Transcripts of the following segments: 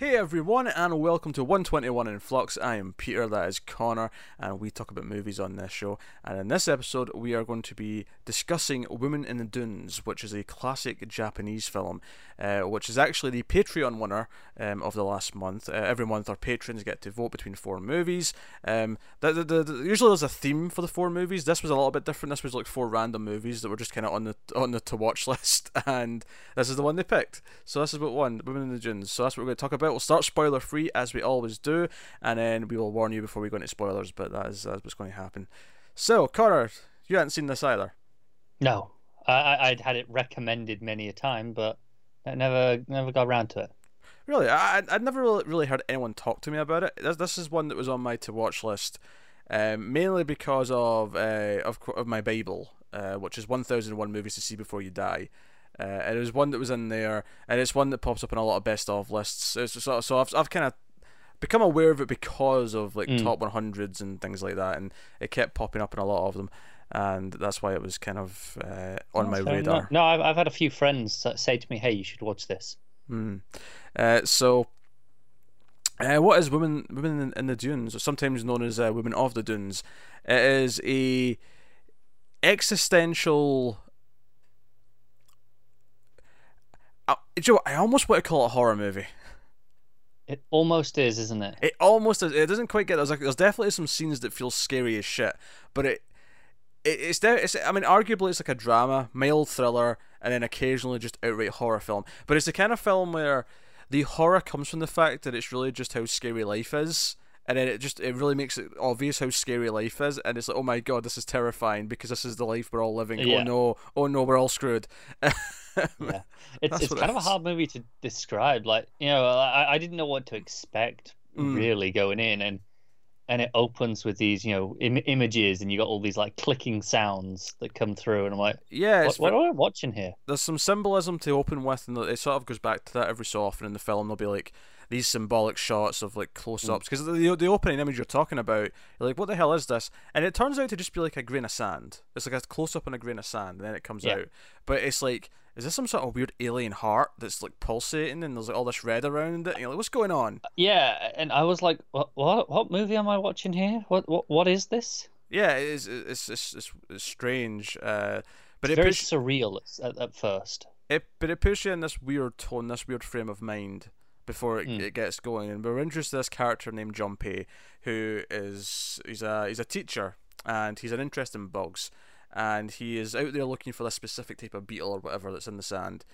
Hey everyone, and welcome to 121 in Flux. I am Peter, that is Connor, and we talk about movies on this show. And in this episode, we are going to be discussing Women in the Dunes, which is a classic Japanese film, uh, which is actually the Patreon winner um, of the last month. Uh, every month, our patrons get to vote between four movies. Um, the, the, the, usually, there's a theme for the four movies. This was a little bit different. This was like four random movies that were just kind of on the on the to watch list, and this is the one they picked. So this is what one Women in the Dunes. So that's what we're going to talk about. We'll start spoiler free as we always do, and then we will warn you before we go into spoilers. But that is that's what's going to happen. So, Connor, you hadn't seen this either. No, I, I'd had it recommended many a time, but I never never got around to it. Really, I I'd never really, really heard anyone talk to me about it. This this is one that was on my to watch list, um, mainly because of uh, of of my Bible, uh, which is one thousand one movies to see before you die. Uh, and it was one that was in there, and it's one that pops up in a lot of best of lists. It's so, so I've I've kind of become aware of it because of like Mm. top 100s and things like that, and it kept popping up in a lot of them, and that's why it was kind of uh, on my So, no- radar. No, I've, I've had a few friends that say to me, "Hey, you should watch this." Mm. Uh, so, uh, what is women women in, in the dunes, or sometimes known as uh, women of the dunes? It is a existential. I, you know? I almost want to call it a horror movie. It almost is, isn't it? It almost is. It doesn't quite get. There's like there's definitely some scenes that feel scary as shit, but it. it it's, de- it's I mean arguably it's like a drama, mild thriller, and then occasionally just outright horror film. But it's the kind of film where the horror comes from the fact that it's really just how scary life is, and then it just it really makes it obvious how scary life is, and it's like oh my god this is terrifying because this is the life we're all living. Oh no, oh no, we're all screwed. Yeah, it's it's kind of a hard movie to describe. Like you know, I, I didn't know what to expect Mm. really going in, and and it opens with these you know Im- images, and you got all these like clicking sounds that come through, and I'm like, yeah, what, what am I watching here? there's some symbolism to open with, and it sort of goes back to that every so often in the film. They'll be like these symbolic shots of like close ups because the, the opening image you're talking about, you're like, what the hell is this? And it turns out to just be like a grain of sand. It's like a close up on a grain of sand, and then it comes Yeah. out. But it's like, is this some sort of weird alien heart that's like pulsating, and there's like all this red around it? And you're like, what's going on? Yeah, and I was like, what what what movie am I watching here? What what what is this? Yeah, it is. It's it's, it's, it's strange. Uh, but It's it very push, surreal at, at first. it but it puts you in this weird tone, this weird frame of mind before it, Mm. it gets going. And we're introduced to this character named Junpei, who is he's a he's a teacher and he's an interest in bugs, and he is out there looking for this specific type of beetle or whatever that's in the sand,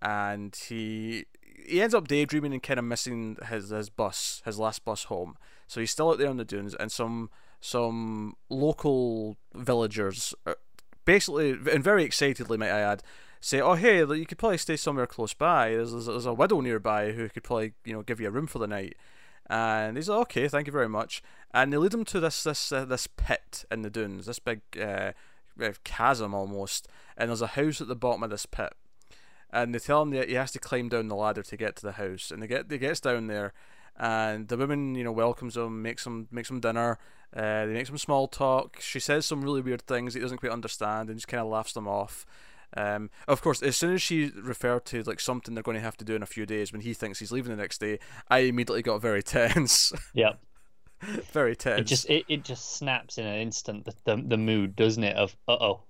and he he ends up daydreaming and kind of missing his his bus, his last bus home. So he's still out there on the dunes, and some some local villagers, uh, basically and very excitedly, might I add, say, "Oh, hey, you could probably stay somewhere close by. There's, there's, there's a widow nearby who could probably, you know, give you a room for the night." And he's like, "Okay, thank you very much." And they lead him to this this uh, this pit in the dunes, this big uh, chasm almost, and there's a house at the bottom of this pit. And they tell him that he has to climb down the ladder to get to the house, and they get he gets down there, and the woman, you know, welcomes him, makes him makes him dinner. Uh, they make some small talk. She says some really weird things he doesn't quite understand, and just kind of laughs them off. Um, of course, as soon as she referred to like something they're going to have to do in a few days when he thinks he's leaving the next day, I immediately got very tense, Yeah, very tense. it just it, it just snaps in an instant the the, the mood, doesn't it? Of uh oh,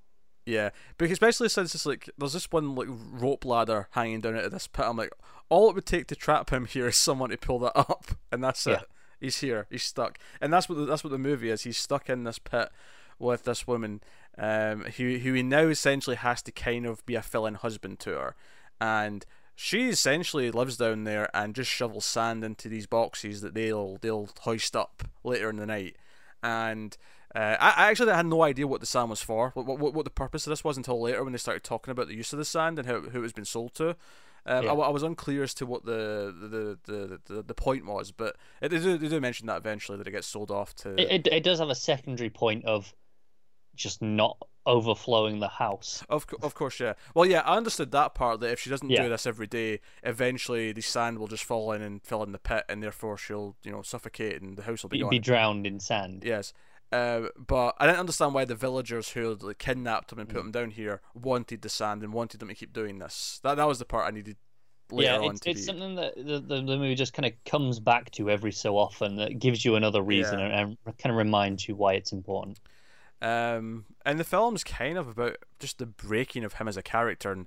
Yeah, because especially since it's like there's this one like rope ladder hanging down out of this pit. I'm like, all it would take to trap him here is someone to pull that up, and that's Yeah. it. He's here. He's stuck, and that's what the, that's what the movie is. He's stuck in this pit with this woman, um, who who he now essentially has to kind of be a fill-in husband to her, and she essentially lives down there and just shovels sand into these boxes that they'll they'll hoist up later in the night, and. Uh, I, I actually had no idea what the sand was for, what, what what the purpose of this was until later when they started talking about the use of the sand and how, who it was being sold to. Um, Yeah. I, I was unclear as to what the the, the, the, the point was, but they, do, they do mention that eventually that it gets sold off to. it, it it does have a secondary point of just not overflowing the house. Of, of course, yeah. Well, yeah, I understood that part that if she doesn't Yeah. do this every day, eventually the sand will just fall in and fill in the pit, and therefore she'll, you know, suffocate and the house will be gone. be drowned in sand. Yes. Uh, but I didn't understand why the villagers who like, kidnapped him and put Mm. him down here wanted the sand and wanted them to keep doing this. That that was the part I needed later yeah, on it's, it's be. something that the, the, the movie just kind of comes back to every so often that gives you another reason Yeah. and, and kind of reminds you why it's important. Um, and the film's kind of about just the breaking of him as a character and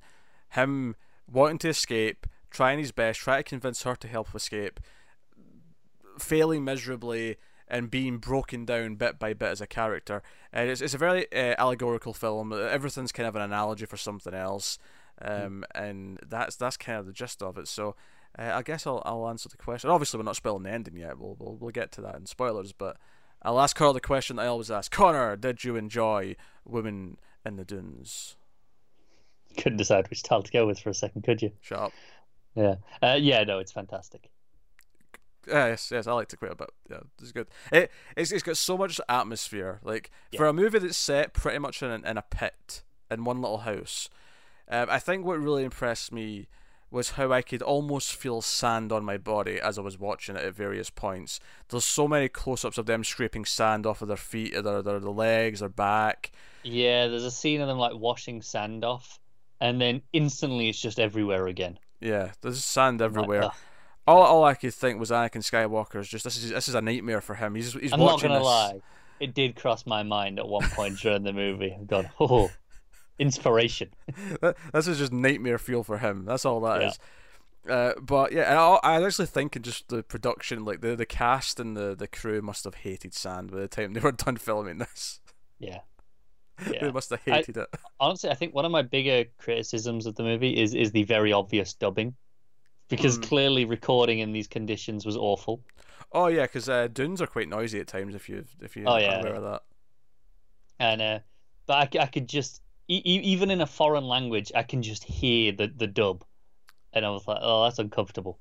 him wanting to escape, trying his best, trying to convince her to help escape, failing miserably, and being broken down bit by bit as a character. And it's, it's a very uh, allegorical film. Everything's kind of an analogy for something else, um, and that's that's kind of the gist of it. So. Uh, I guess I'll, I'll answer the question. Obviously, we're not spoiling the ending yet. We'll, we'll we'll get to that in spoilers, but I'll ask Connor the question I always ask. Connor, did you enjoy Women in the Dunes? Couldn't decide which title to go with for a second, could you? Shut up. Yeah, uh, yeah, no, it's fantastic. Yeah, yes, yes, I like to quite a bit. Yeah, it's good. It it's, it's got so much atmosphere. Like for a movie that's set pretty much in in a pit in one little house, um, I think what really impressed me was how I could almost feel sand on my body as I was watching it at various points. There's so many close-ups of them scraping sand off of their feet, or their their, their legs, or back. Yeah, there's a scene of them like washing sand off, and then instantly it's just everywhere again. Yeah, there's sand Like, everywhere. ugh. all, all I could think was Anakin Skywalker is just this is this is a nightmare for him. He's he's I'm not gonna this. lie, it did cross my mind at one point during the movie. I've gone, oh, inspiration. This is just nightmare fuel for him. That's all that Yeah. is. Uh, but yeah, I, I was actually thinking just the production, like the, the cast and the, the crew must have hated sand by the time they were done filming this. Yeah, they must have I- hated it. Honestly, I think one of my bigger criticisms of the movie is is the very obvious dubbing, because Hmm. clearly recording in these conditions was awful. Oh yeah, because uh, dunes are quite noisy at times. If you if you Oh, are yeah, aware yeah. of that. and uh, but I could just e- even in a foreign language, I can just hear the the dub, and I was like, oh, that's uncomfortable.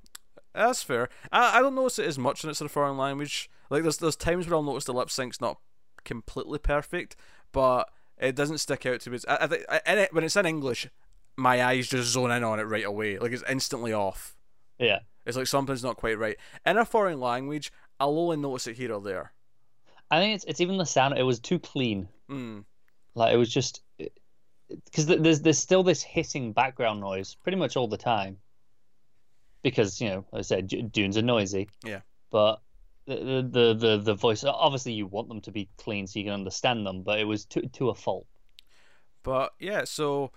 That's fair. I, I don't notice it as much when it's in a foreign language. Like there's there's times where I'll notice the lip sync's not completely perfect, but it doesn't stick out to me. I, I think I- in it, when it's in English, my eyes just zone in on it right away. Like it's instantly off. Yeah, It's like something's not quite right. In a foreign language, I'll only notice it here or there. I think it's it's even the sound. It was too clean. Mm. Like it was just because there's there's still this hissing background noise pretty much all the time. Because you know, like I said dunes are noisy. Yeah. But the, the the the voice obviously you want them to be clean so you can understand them, but it was to to a fault. But yeah, so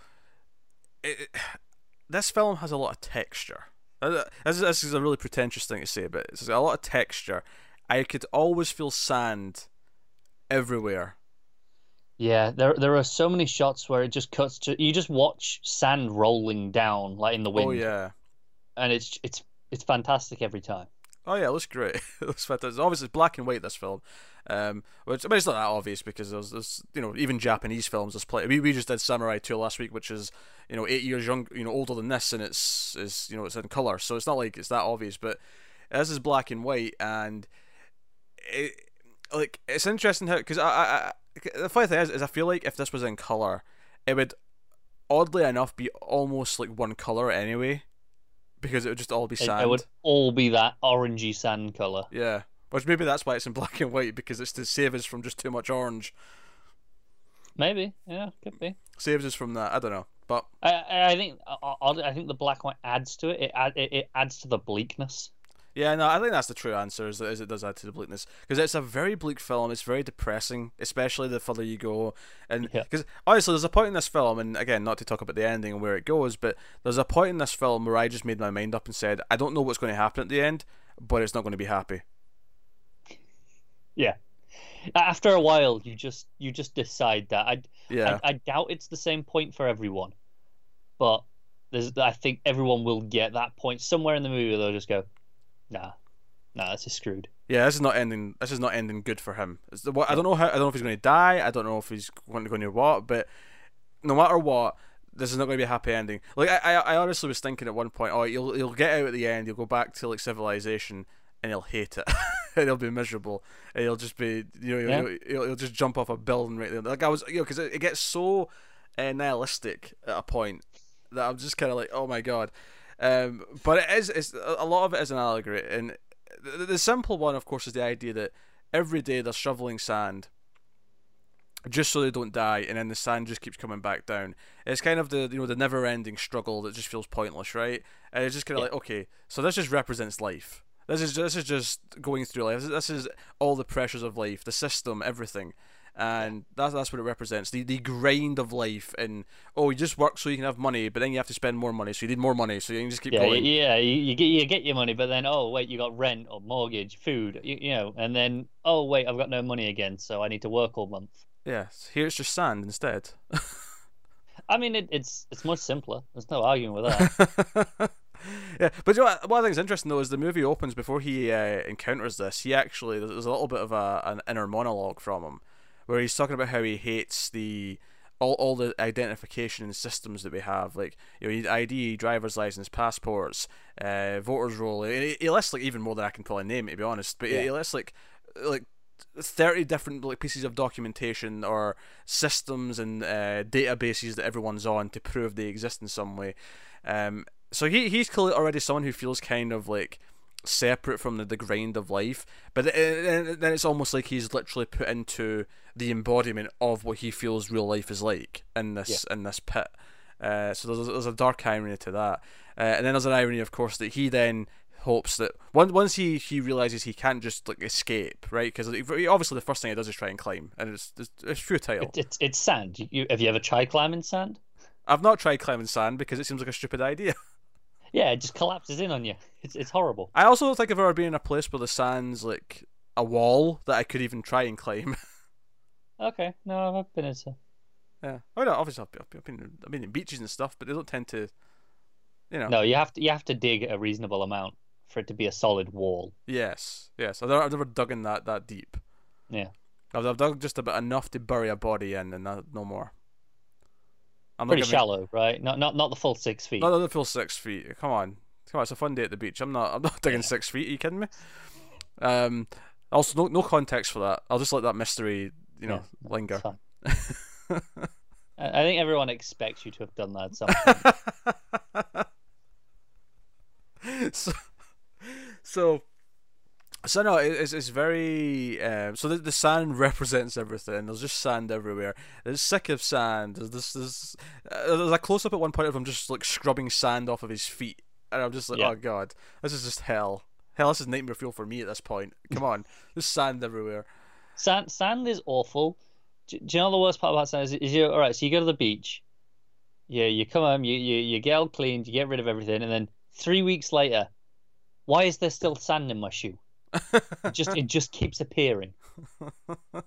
it, this film has a lot of texture. Uh, This is, this is a really pretentious thing to say, but it's a lot of texture. I could always feel sand everywhere. Yeah, there there are so many shots where it just cuts to you just watch sand rolling down like in the wind, Oh yeah. and it's it's it's fantastic every time. Oh yeah, it looks great. it looks fantastic. Obviously, it's black and white. This film, um, which I mean, it's not that obvious because there's, there's you know, even Japanese films. There's plenty. We, we just did Samurai Two last week, which is you know eight years young, you know, older than this, and it's is you know it's in color, so it's not like it's that obvious. But this is black and white, and it like it's interesting how because I, I the funny thing is, is I feel like if this was in color, it would oddly enough be almost like one color anyway, because it would just all be It, sand. it would all be that orangey sand color. Yeah. Which maybe that's why it's in black and white because it's to save us from just too much orange. Maybe, yeah, could be. Saves us from that. I don't know, but I I think I I think the black and white adds to it. It add, it, it adds to the bleakness. Yeah, no, I think that's the true answer. Is, that- is it does add to the bleakness because it's a very bleak film. It's very depressing, especially the further you go. And Yeah. because honestly, there's a point in this film, and again, not to talk about the ending and where it goes, but there's a point in this film where I just made my mind up and said, I don't know what's going to happen at the end, but it's not going to be happy. Yeah. After a while, you just you just decide that. I Yeah. I, I doubt it's the same point for everyone, but there's I think everyone will get that point somewhere in the movie. They'll just go, nah, nah, this is screwed. Yeah, this is not ending. This is not ending good for him. The, what, I don't know how. I don't know if he's going to die. I don't know if he's going to go near what. But no matter what, this is not going to be a happy ending. Like I, I, I honestly was thinking at one point, oh, he'll he'll get out at the end. He'll go back to like civilization, and he'll hate it. and he'll be miserable. And he'll just be, you know, he'll, Yeah. he'll, he'll just jump off a building right there. Like I was, you know, because it, it gets so uh, nihilistic at a point that I'm just kind of like, oh my god. Um, but it is, it's a lot of it is an allegory, and the, the simple one, of course, is the idea that every day they're shoveling sand just so they don't die, and then the sand just keeps coming back down. It's kind of the you know the never-ending struggle that just feels pointless, right? And it's just kind of Yeah. like, okay, so this just represents life. This is this is just going through life. This is all the pressures of life, the system, everything, and that's that's what it represents. The the grind of life, and oh, you just work so you can have money, but then you have to spend more money, so you need more money, so you can just keep Yeah, going. yeah. You, you get you get your money, but then oh wait, you got rent or mortgage, food, you, you know, and then oh wait, I've got no money again, so I need to work all month. Yes, here it's just sand instead. I mean, it, it's it's much simpler. There's no arguing with that. yeah, but you know what, I think is interesting though is the movie opens before he uh, encounters this. He actually there's a little bit of a an inner monologue from him, where he's talking about how he hates the all all the identification and systems that we have. Like you know, ID, driver's license, passports, uh, voters roll. He, he lists like even more than I can probably name, to be honest. But he- Yeah. he lists like like. 30 different like pieces of documentation or systems and uh, databases that everyone's on to prove they exist in some way um, so he he's clearly already someone who feels kind of like separate from the, the grind of life but th- then it's almost like he's literally put into the embodiment of what he feels real life is like in this in this pit uh, so there's, there's a dark irony to that uh, and then there's an irony of course that he then hopes that once once he he realizes he can't just like escape right because obviously the first thing he does is try and climb and it's it's, it's futile it, it's it's sand. You, have you ever tried climbing sand? i've not tried climbing sand because it seems like a stupid idea Yeah, it just collapses in on you. It's it's horrible. I also don't think I've ever been in a place where the sand's like a wall that I could even try and climb. Okay, no, I've been into. yeah. Oh no, obviously I've been, I've been I've been in beaches and stuff, but they don't tend to, you know. No, you have to you have to dig a reasonable amount for it to be a solid wall. Yes, yes. I've never, I've never dug in that that deep. Yeah. I've, I've dug just about enough to bury a body in, and not, no more. I'm Pretty shallow, right? Not not not the full six feet. Not the full six feet. Come on, come on. It's a fun day at the beach. I'm not. I'm not digging Yeah. six feet. Are you kidding me? Um. Also, no no context for that. I'll just let that mystery, you know, Yeah, linger. I think everyone expects you to have done that at some point. so, so, so no, it- it's it's very um, so the, the sand represents everything. There's just sand everywhere. It's sick of sand. There's this there's, uh, there's a close up at one point of him just like scrubbing sand off of his feet, and I'm just like, Yeah. oh god, this is just hell. Hell, this is nightmare fuel for me at this point. Come on, there's sand everywhere. Sand sand is awful. Do, do you know the worst part about sand is, is you all right? So you go to the beach, yeah, you come home, you you you get all cleaned, you get rid of everything, and then three weeks later, why is there still sand in my shoe? It just it just keeps appearing.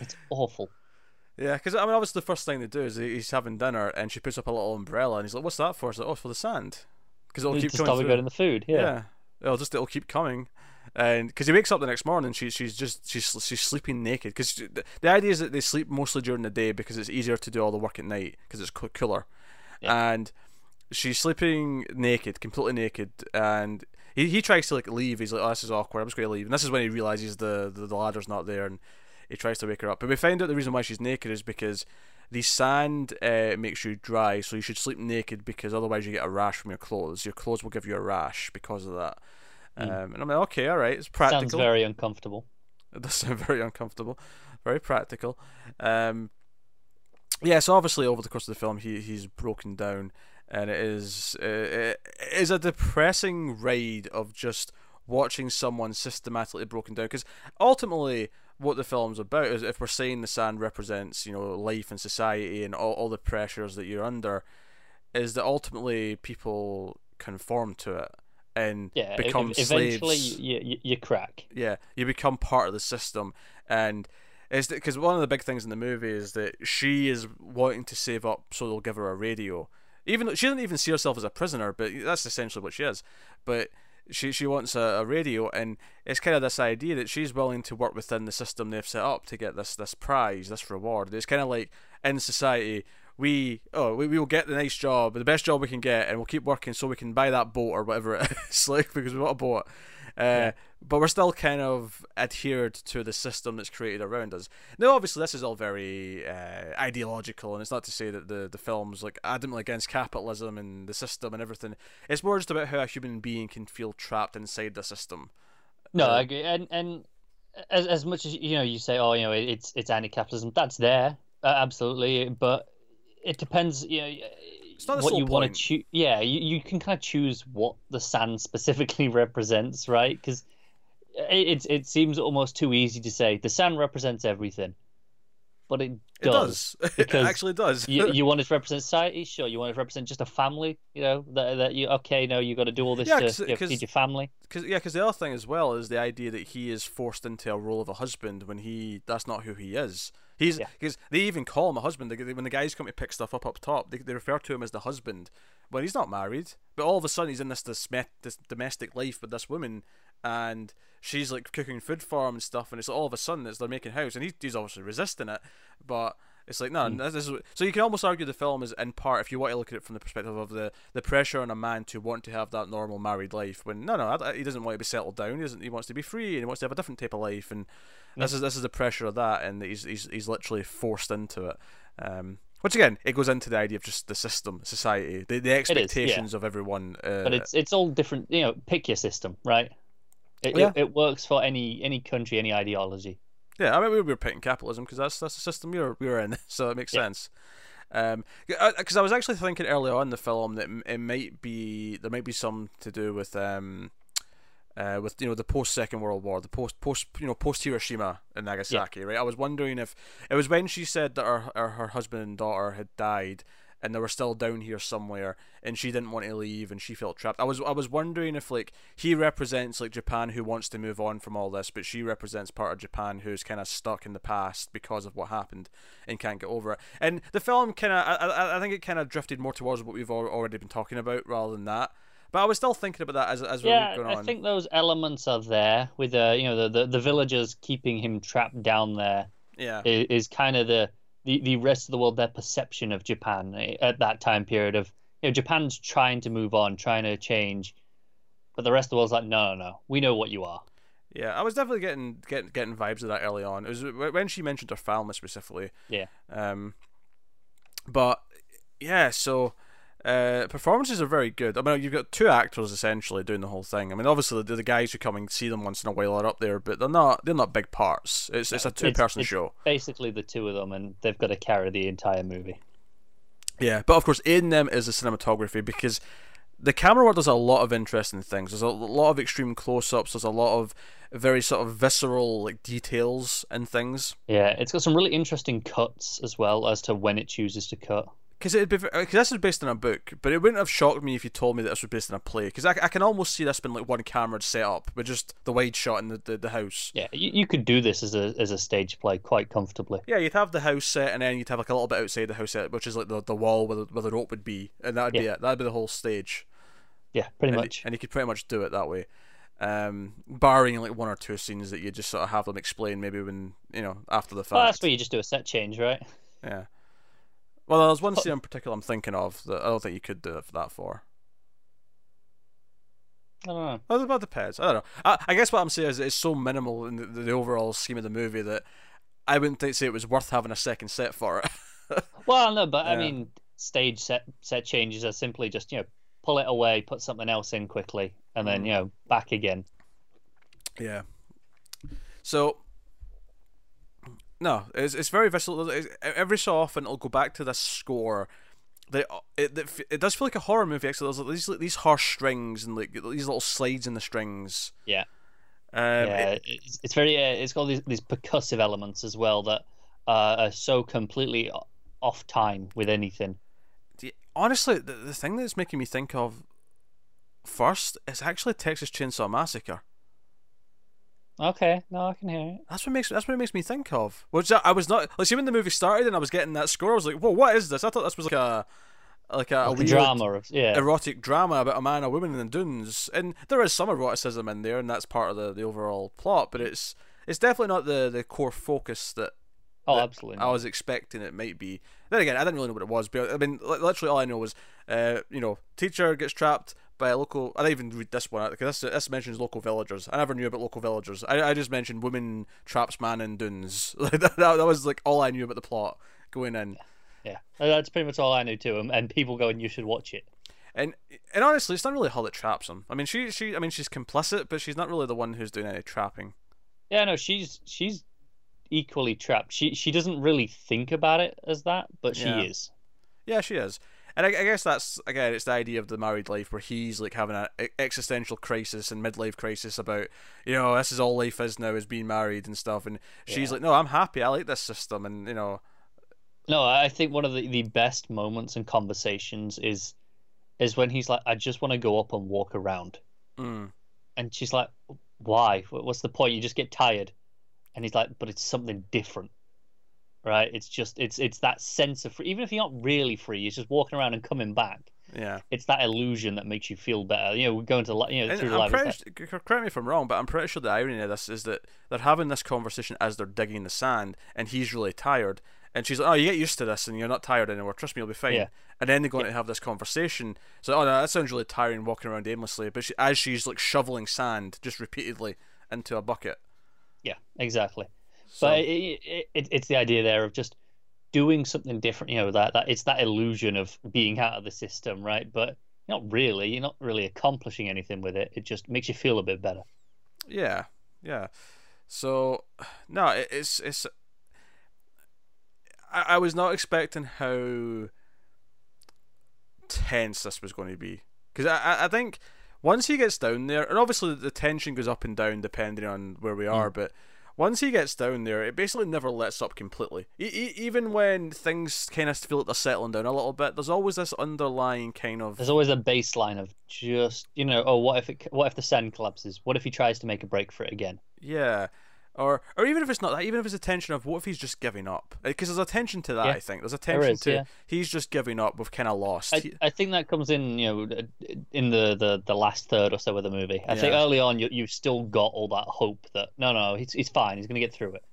It's awful. Yeah, because I mean, obviously the first thing they do is he's having dinner, and she puts up a little umbrella, and he's like, "What's that for?" She's like, "Oh, it's for the sand." Because it'll keep coming through. the food. Yeah. Yeah. It'll just it'll keep coming, and because he wakes up the next morning, she's she's just she's she's sleeping naked. Because the, the idea is that they sleep mostly during the day because it's easier to do all the work at night because it's cooler, Yeah. and she's sleeping naked, completely naked, and he he tries to like leave. He's like, "Oh, this is awkward. I'm just going to leave." And this is when he realizes the, the the ladder's not there, and he tries to wake her up. But we find out the reason why she's naked is because the sand uh, makes you dry, so you should sleep naked because otherwise you get a rash from your clothes. Your clothes will give you a rash because of that. Um, and I'm like, okay, all right, it's practical. Sounds very uncomfortable. It does sound very uncomfortable, very practical. Um, yeah, so obviously over the course of the film, he he's broken down, and it is uh, it is a depressing ride of just watching someone systematically broken down. Because ultimately, what the film's about is if we're saying the sand represents you know life and society and all, all the pressures that you're under, is that ultimately people conform to it and Yeah. e- become ev- eventually, slaves you, you you crack. yeah, you become part of the system, and it's because one of the big things in the movie is that she is wanting to save up so they'll give her a radio, even though she doesn't even see herself as a prisoner, but that's essentially what she is. But she she wants a, a radio, and it's kind of this idea that she's willing to work within the system they've set up to get this this prize, this reward. It's kind of like in society. We oh we, we will get the nice job, the best job we can get, and we'll keep working so we can buy that boat or whatever it is, like because we want a boat. Uh, But we're still kind of adhered to the system that's created around us. Now, obviously, this is all very uh, ideological, and it's not to say that the the film's like adamantly against capitalism and the system and everything. It's more just about how a human being can feel trapped inside the system. No, Uh, I agree. And and as as much as you know, you say, oh, you know, it's it's anti-capitalism. That's there, uh, absolutely, but it depends. You know, what you want to choose. Yeah, you, you can kind of choose what the sand specifically represents, right? Because it, it it seems almost too easy to say the sand represents everything but it does. It does. it actually does. you, you want it to represent society, sure. You want it to represent just a family, you know, that, that you okay, no, you got to do all this yeah, to you know, feed your family. Cause, yeah, because the other thing as well is the idea that he is forced into a role of a husband when he that's not who he is. He's because yeah. they even call him a husband. When the guys come to pick stuff up up top, they, they refer to him as the husband when he's not married. But all of a sudden, he's in this this, this domestic life with this woman, and she's like cooking food for him and stuff, and it's all of a sudden it's they're making house, and he, he's obviously resisting it, but it's like no, mm. this is so you can almost argue the film is in part if you want to look at it from the perspective of the the pressure on a man to want to have that normal married life when no no he doesn't want to be settled down he doesn't he wants to be free and he wants to have a different type of life and mm. this is this is the pressure of that and he's he's he's literally forced into it. Um, which again, it goes into the idea of just the system, society, the, the expectations is, yeah. of everyone. Uh, but it's it's all different. You know, pick your system, right? It, yeah. it, it, works for any any country, any ideology. Yeah, I mean we were picking capitalism because that's that's the system we were in, so it makes yeah. sense. Um, because I was actually thinking earlier on in the film that it might be there might be some to do with um, uh, with you know the post Second World War, the post post you know post Hiroshima and Nagasaki, yeah. right? I was wondering if it was when she said that her, her her husband and daughter had died and they were still down here somewhere and she didn't want to leave and she felt trapped. I was I was wondering if like he represents like Japan who wants to move on from all this, but she represents part of Japan who's kind of stuck in the past because of what happened and can't get over it. And the film kind of I, I, I think it kind of drifted more towards what we've already been talking about rather than that. But I was still thinking about that as as yeah, we were going on. I think those elements are there with the uh, you know the, the the villagers keeping him trapped down there. Yeah, is, is kind of the the, the rest of the world their perception of Japan at that time period of you know Japan's trying to move on, trying to change, but the rest of the world's like no, no, no, we know what you are. Yeah, I was definitely getting getting getting vibes of that early on. It was when she mentioned her family specifically. Yeah. Um, but yeah, so uh, performances are very good. I mean, you've got two actors essentially doing the whole thing. I mean, obviously the, the guys who come and see them once in a while are up there, but they're not they're not big parts. It's it's a two person show. Basically, the two of them, and they've got to carry the entire movie. Yeah, but of course, in them is the cinematography because the camera work does a lot of interesting things. There's a lot of extreme close ups. There's a lot of very sort of visceral like details and things. Yeah, it's got some really interesting cuts as well as to when it chooses to cut because it'd be because this is based on a book, but it wouldn't have shocked me if you told me that this was based on a play. Because I, I can almost see this being like one camera set up with just the wide shot in the, the, the house. Yeah, you, you could do this as a as a stage play quite comfortably. Yeah, you'd have the house set, and then you'd have like a little bit outside the house set, which is like the, the wall where the, where the rope would be, and that'd yeah. be it. That'd be the whole stage. Yeah, pretty and much. and you could pretty much do it that way. Um, barring like one or two scenes that you just sort of have them explain maybe when you know after the fact. Well, that's where you just do a set change, right? Yeah. Well, there's one scene in particular I'm thinking of that I don't think you could do that for. I don't know. Well, about the pets. I don't know. I, I, guess what I'm saying is it's so minimal in the, the overall scheme of the movie that I wouldn't think, say it was worth having a second set for it. well, no, but yeah. I mean, stage set set changes are simply just you know pull it away, put something else in quickly, and then mm. you know back again. Yeah. So no, it's it's very visceral. It's, every so often, it'll go back to this score. That it, it, it does feel like a horror movie. Actually, there's like these these harsh strings and like these little slides in the strings. Yeah. Um, yeah, it, it's, it's very. Uh, it's got these these percussive elements as well that uh, are so completely off time with anything. honestly, the, the thing that's making me think of first is actually Texas Chainsaw Massacre. Okay, no, I can hear it. That's what makes that's what it makes me think of. Which I was not like see when the movie started and I was getting that score, I was like, "Whoa, what is this?" I thought this was like a like a, like a weird drama, yeah, erotic drama about a man, a woman, in the dunes. And there is some eroticism in there, and that's part of the, the overall plot. But it's it's definitely not the, the core focus that. Oh, that absolutely. I was expecting it might be. Then again, I didn't really know what it was, but I mean, literally all I know was, uh, you know, teacher gets trapped, by a local. I didn't even read this one because this this mentions local villagers. I never knew about local villagers. I, I just mentioned women traps man in dunes. that, that, that was like all I knew about the plot going in. Yeah, uh, that's pretty much all I knew too. And, and people going, you should watch it. And and honestly, it's not really her that traps him. I mean, she she I mean she's complicit, but she's not really the one who's doing any trapping. Yeah, no, she's she's equally trapped. She she doesn't really think about it as that, but she Yeah. is. Yeah, she is. And I, I guess that's again, it's the idea of the married life where he's like having an existential crisis and midlife crisis about, you know, this is all life is now is being married and stuff. And she's Yeah. like, no, I'm happy. I like this system. And you know, No, I think one of the, the best moments and conversations is is when he's like, I just want to go up and walk around. mm, And she's like, Why? What's the point? You just get tired. And he's like, But it's something different. Right? It's just it's it's that sense of free even if you're not really free, you're just walking around and coming back. yeah. It's that illusion that makes you feel better. You know, we're going to you know And through I'm life. pretty, correct me if I'm wrong, but I'm pretty sure the irony of this is that they're having this conversation as they're digging the sand, and he's really tired, and she's like, "Oh, you get used to this, and you're not tired anymore. Trust me, you'll be fine." Yeah. And then they're going to have this conversation. So, oh no, that sounds really tiring, walking around aimlessly. But she, as she's like shoveling sand just repeatedly into a bucket. Yeah, exactly. So, But it, it, it, it's the idea there of just doing something different. You know that that it's that illusion of being out of the system, right? But not really. You're not really accomplishing anything with it. It just makes you feel a bit better. yeah, yeah. So, no, it, it's it's. I, I was not expecting how tense this was going to be because I, I I think once he gets down there, and obviously the tension goes up and down depending on where we hmm. are, but once he gets down there, it basically never lets up completely. E- e- even when things kind of feel like they're settling down a little bit, there's always this underlying kind of There's always a baseline of just you know, oh, what if it? What if the sand collapses? What if he tries to make a break for it again? Yeah. Or, or even if it's not that, even if it's a tension of what if he's just giving up? Because there's a tension to that, Yeah. I think. There's a tension is, to yeah. he's just giving up. We've kind of lost. I, I think that comes in, you know, in the, the, the last third or so of the movie. I think early on you you've still got all that hope that no, no, he's he's fine. He's gonna get through it.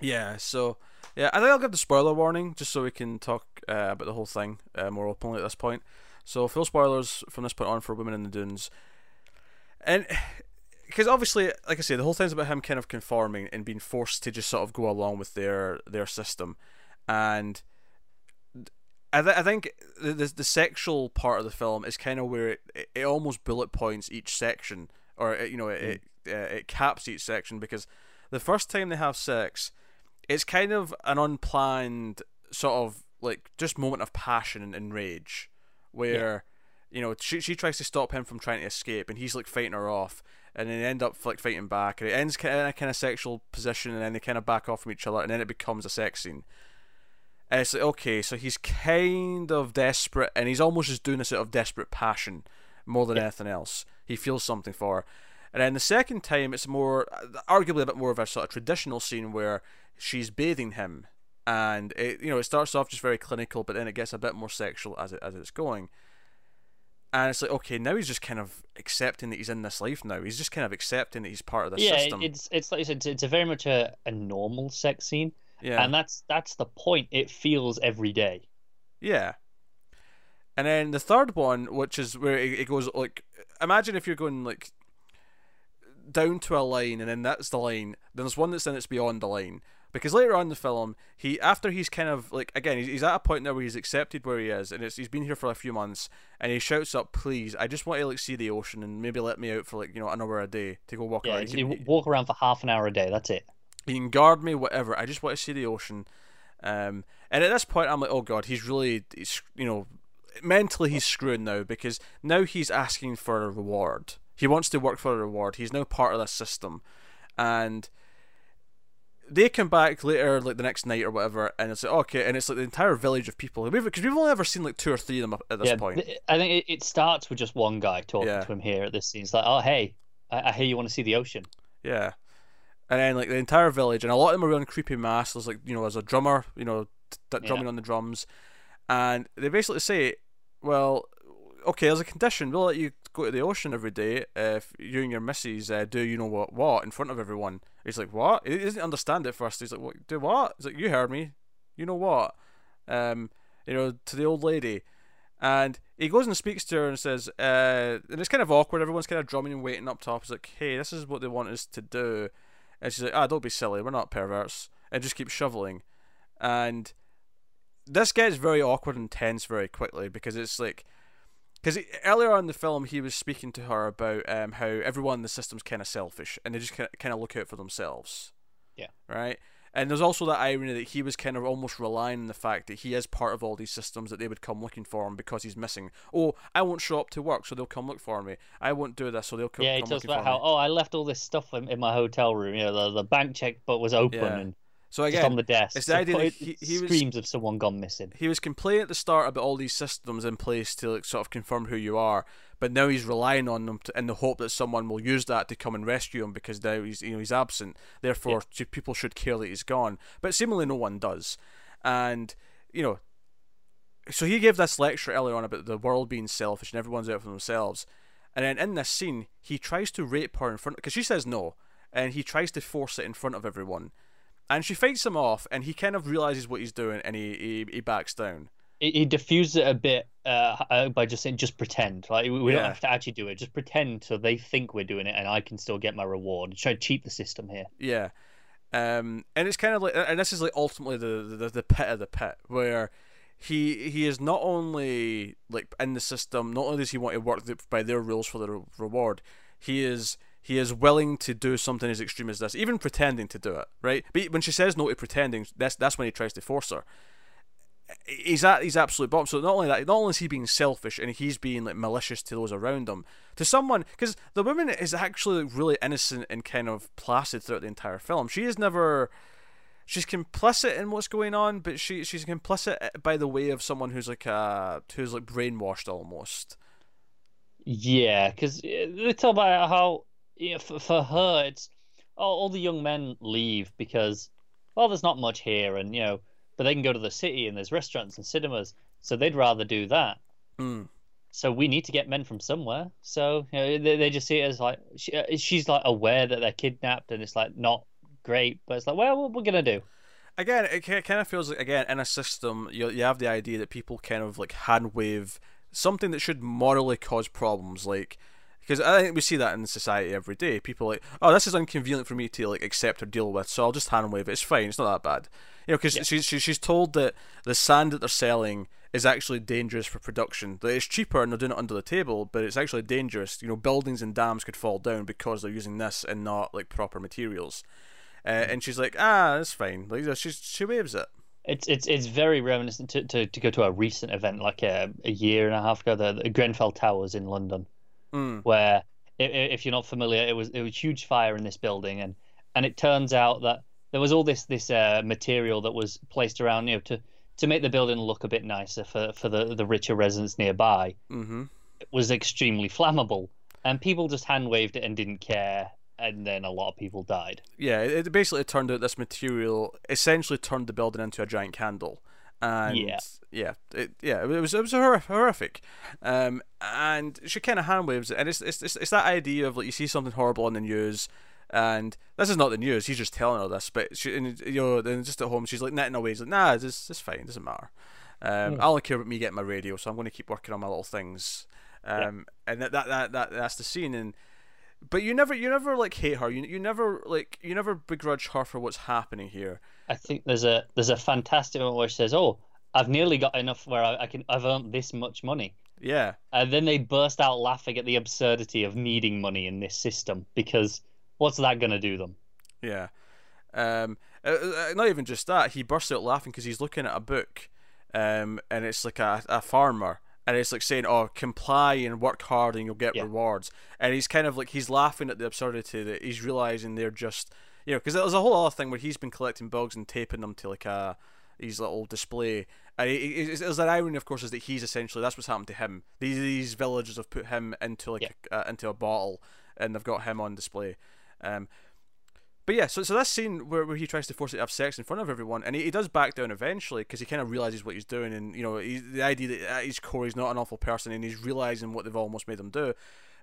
yeah. So yeah, I think I'll give the spoiler warning just so we can talk uh, about the whole thing uh, more openly at this point. So full spoilers from this point on for Women in the Dunes, and because obviously, like I say, the whole thing's about him kind of conforming and being forced to just sort of go along with their their system, and I, th- I think the, the the sexual part of the film is kind of where it, it, it almost bullet points each section, or it, you know, it it, uh, it caps each section because the first time they have sex, it's kind of an unplanned sort of like just moment of passion and, and rage, where you know she she tries to stop him from trying to escape, and he's like fighting her off, and then they end up like fighting back, and it ends in a kind of sexual position, and then they kind of back off from each other, and then it becomes a sex scene. And it's like okay, so he's kind of desperate, and he's almost just doing this out of desperate passion more than anything else. He feels something for her. And then the second time, it's more, arguably a bit more of a sort of traditional scene where she's bathing him, and it, you know, it starts off just very clinical, but then it gets a bit more sexual as it as it's going. And it's like, okay, now he's just kind of accepting that he's in this life now. He's just kind of accepting that he's part of the yeah, system. it's it's like you said, it's, it's a very much a, a normal sex scene, yeah, and that's that's the point. It feels every day. Yeah. And then the third one, which is where it, it goes like, imagine if you're going like down to a line, and then that's the line. Then there's one that's in it's beyond the line. Because later on in the film, he after he's kind of like again, he's, he's at a point now where he's accepted where he is, and it's he's been here for a few months, and he shouts up, "Please, I just want to like see the ocean, and maybe let me out for like you know an hour a day to go walk Yeah, around. can- walk around for half an hour a day. That's it. you can guard me, whatever. I just want to see the ocean. Um, and at this point, I'm like, oh god, he's really, he's, you know, mentally he's screwed now because now he's asking for a reward. He wants to work for a reward. He's now part of this system, and they come back later, like the next night or whatever, and it's like okay, and it's like the entire village of people because we've, we've only ever seen like two or three of them at this yeah, point. th- I think it, it starts with just one guy talking Yeah. to him here at this scene. It's like, oh hey, I, I hear you want to see the ocean. Yeah. And then like the entire village, and a lot of them are wearing creepy masks. There's like you know, there's a drummer, you know, t- t- Yeah. drumming on the drums, and they basically say, well, okay, there's a condition. We'll let you go to the ocean every day if you and your missus uh, do you know what what in front of everyone. He's like, what? He doesn't understand it first. He's like, what? Do what? He's like, you heard me. You know what? Um, you know, to the old lady. And he goes and speaks to her and says, uh, and it's kind of awkward. Everyone's kind of drumming and waiting up top. He's like, hey, this is what they want us to do. And she's like, ah, don't be silly. We're not perverts. And just keeps shoveling. And this gets very awkward and tense very quickly because it's like, because earlier on in the film he was speaking to her about um, how everyone in the system's kind of selfish and they just kind of look out for themselves. Yeah. Right. And there's also that irony that he was kind of almost relying on the fact that he is part of all these systems that they would come looking for him because he's missing. Oh, I won't show up to work, so they'll come look for me. I won't do this, so they'll come. Yeah, he talks about how me. oh I left all this stuff in, in my hotel room. You know the, the bank check book was open Yeah. and So just again, on the desk. it's the idea that he- he was- screams of someone gone missing. he was complaining at the start about all these systems in place to like sort of confirm who you are, but now he's relying on them to, in the hope that someone will use that to come and rescue him because now he's you know he's absent. Therefore, sh- people should care that he's gone, but seemingly no one does, and you know. So he gave this lecture earlier on about the world being selfish and everyone's out for themselves, and then in this scene he tries to rape her in front of because she says no, and he tries to force it in front of everyone, and she fights him off, and he kind of realizes what he's doing, and he he, he backs down. He, he diffused it a bit uh, uh, by just saying just pretend. Like we, we don't have to actually do it. Just pretend so they think we're doing it, and I can still get my reward. Try to cheat the system here. Yeah. Um, and it's kind of like, and this is like ultimately the, the the pit of the pit where he he is not only like in the system. Not only does he want to work by their rules for the re- reward, he is he is willing to do something as extreme as this, even pretending to do it. Right? But when she says no to pretending, that's that's when he tries to force her. He's at he's absolute bottom. So not only that, not only is he being selfish and he's being like malicious to those around him, to someone because the woman is actually really innocent and kind of placid throughout the entire film. She is never she's complicit in what's going on, but she she's complicit by the way of someone who's like uh who's like brainwashed almost. Yeah, because they talk about how you know, for, for her it's oh, all the young men leave because well, there's not much here, and you know, but they can go to the city and there's restaurants and cinemas, so they'd rather do that. Mm. So we need to get men from somewhere. So you know, they, they just see it as like she, uh, she's like aware that they're kidnapped, and it's like not great, but it's like well, what we're gonna do. Again, it kind of feels like again in a system you you have the idea that people kind of like hand wave something that should morally cause problems, like because I think we see that in society every day. People like, oh, this is inconvenient for me to like accept or deal with, so I'll just hand wave it. It's fine. It's not that bad, you know. Because Yeah. she, she she's told that the sand that they're selling is actually dangerous for production. That it's cheaper and they're doing it under the table, but it's actually dangerous. You know, buildings and dams could fall down because they're using this and not like proper materials. Uh, and she's like, ah, it's fine. Like she she waves it. It's it's it's very reminiscent to, to, to go to a recent event like a, a year and a half ago, the, the Grenfell Towers in London, Mm. where if you're not familiar, it was it was huge fire in this building, and and it turns out that there was all this this uh, material that was placed around you know to to make the building look a bit nicer for for the the richer residents nearby. Mm-hmm. It was extremely flammable, and people just hand waved it and didn't care, and then a lot of people died. Yeah, it, it basically turned out this material essentially turned the building into a giant candle, and Yeah. yeah, it, yeah, it was it was horrific. Um, and she kind of hand waves it, and it's, it's it's it's that idea of like you see something horrible on the news. And this is not the news. He's just telling her this, but she, and, you know, then just at home, she's like knitting away. She's like, "Nah, this it's fine. Doesn't matter. Um, I only care about me getting my radio, so I'm going to keep working on my little things." Um, and that, that that that that's the scene. And but you never you never like hate her. You you never like you never begrudge her for what's happening here. I think there's a there's a fantastic one where she says, "Oh, I've nearly got enough where I, I can I've earned this much money." Yeah, And then they burst out laughing at the absurdity of needing money in this system because what's that going to do them? yeah. Um, uh, uh, not even just that. He bursts out laughing because he's looking at a book, um, and it's like a a farmer. And it's like saying, "Oh, comply and work hard, and you'll get Yeah. rewards." And he's kind of like he's laughing at the absurdity that he's realizing they're just, you know, because there's a whole other thing where he's been collecting bugs and taping them to like a his little display. And it's, it's an irony, of course, is that he's essentially that's what's happened to him. These these villagers have put him into like Yeah. a, uh, into a bottle, and they've got him on display. Um, but yeah, so so that scene where, where he tries to force it to have sex in front of everyone, and he, he does back down eventually because he kind of realizes what he's doing, and you know he, the idea that at his core he's not an awful person, and he's realizing what they've almost made him do.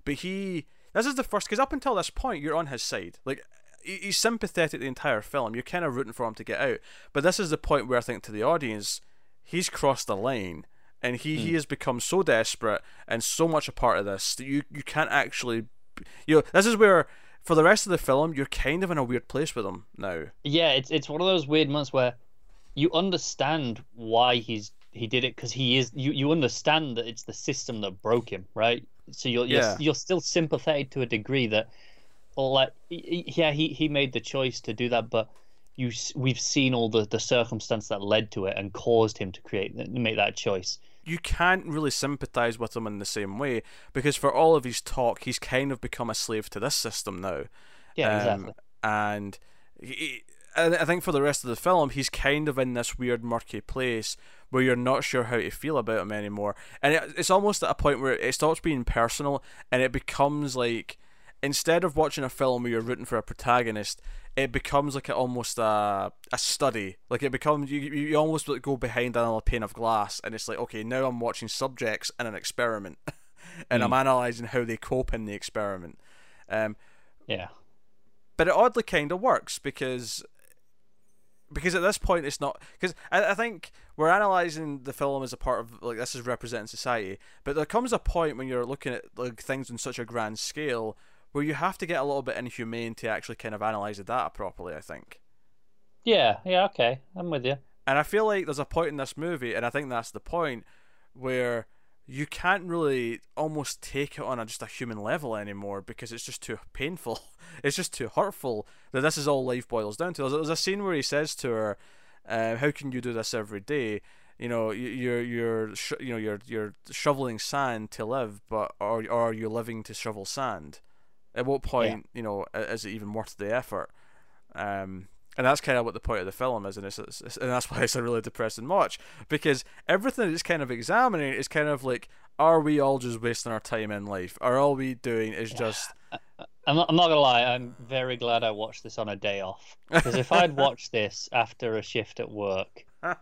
But he, this is the first because up until this point you're on his side, like he, he's sympathetic the entire film. You're kind of rooting for him to get out, but this is the point where I think to the audience, he's crossed the line. And he, he hmm. has become so desperate and so much a part of this that you, you can't actually you know this is where for the rest of the film you're kind of in a weird place with him now Yeah, it's it's one of those weird months where you understand why he's he did it because he is. You you understand that it's the system that broke him, right? So you're you're, Yeah. you're still sympathetic to a degree that, like, yeah, he he made the choice to do that, but you we've seen all the the circumstance that led to it and caused him to create make that choice. You can't really sympathize with him in the same way because for all of his talk, he's kind of become a slave to this system now. Yeah, Um, exactly. And he, I think for the rest of the film, he's kind of in this weird, murky place where you're not sure how to feel about him anymore. And it, it's almost at a point where it stops being personal and it becomes like instead of watching a film where you're rooting for a protagonist, it becomes like a, almost a a study. Like it becomes you you almost like go behind another pane of glass, and it's like okay, now I'm watching subjects in an experiment, and I'm analyzing how they cope in the experiment. Um, Yeah. but it oddly kind of works because because at this point it's not because I, I think we're analyzing the film as a part of like this is representing society but there comes a point when you're looking at like things on such a grand scale where you have to get a little bit inhumane to actually kind of analyze the data properly i think Yeah, yeah, okay. I'm with you. and I feel like there's a point in this movie, and I think that's the point where you can't really almost take it on a, just a human level anymore because it's just too painful. It's just too hurtful that this is all life boils down to. There's, there's a scene where he says to her, uh, "How can you do this every day? You know, you- you're you're sh- you know you're you're shoveling sand to live, but or or are you living to shovel sand? At what point, you know, is it even worth the effort?" Um, and that's kind of what the point of the film is, and it's, it's, it's- and that's why it's a really depressing watch because everything it's kind of examining is kind of like, are we all just wasting our time in life? Are all we doing is just I'm not, I'm not gonna lie. I'm very glad I watched this on a day off because if I'd watched this after a shift at work, I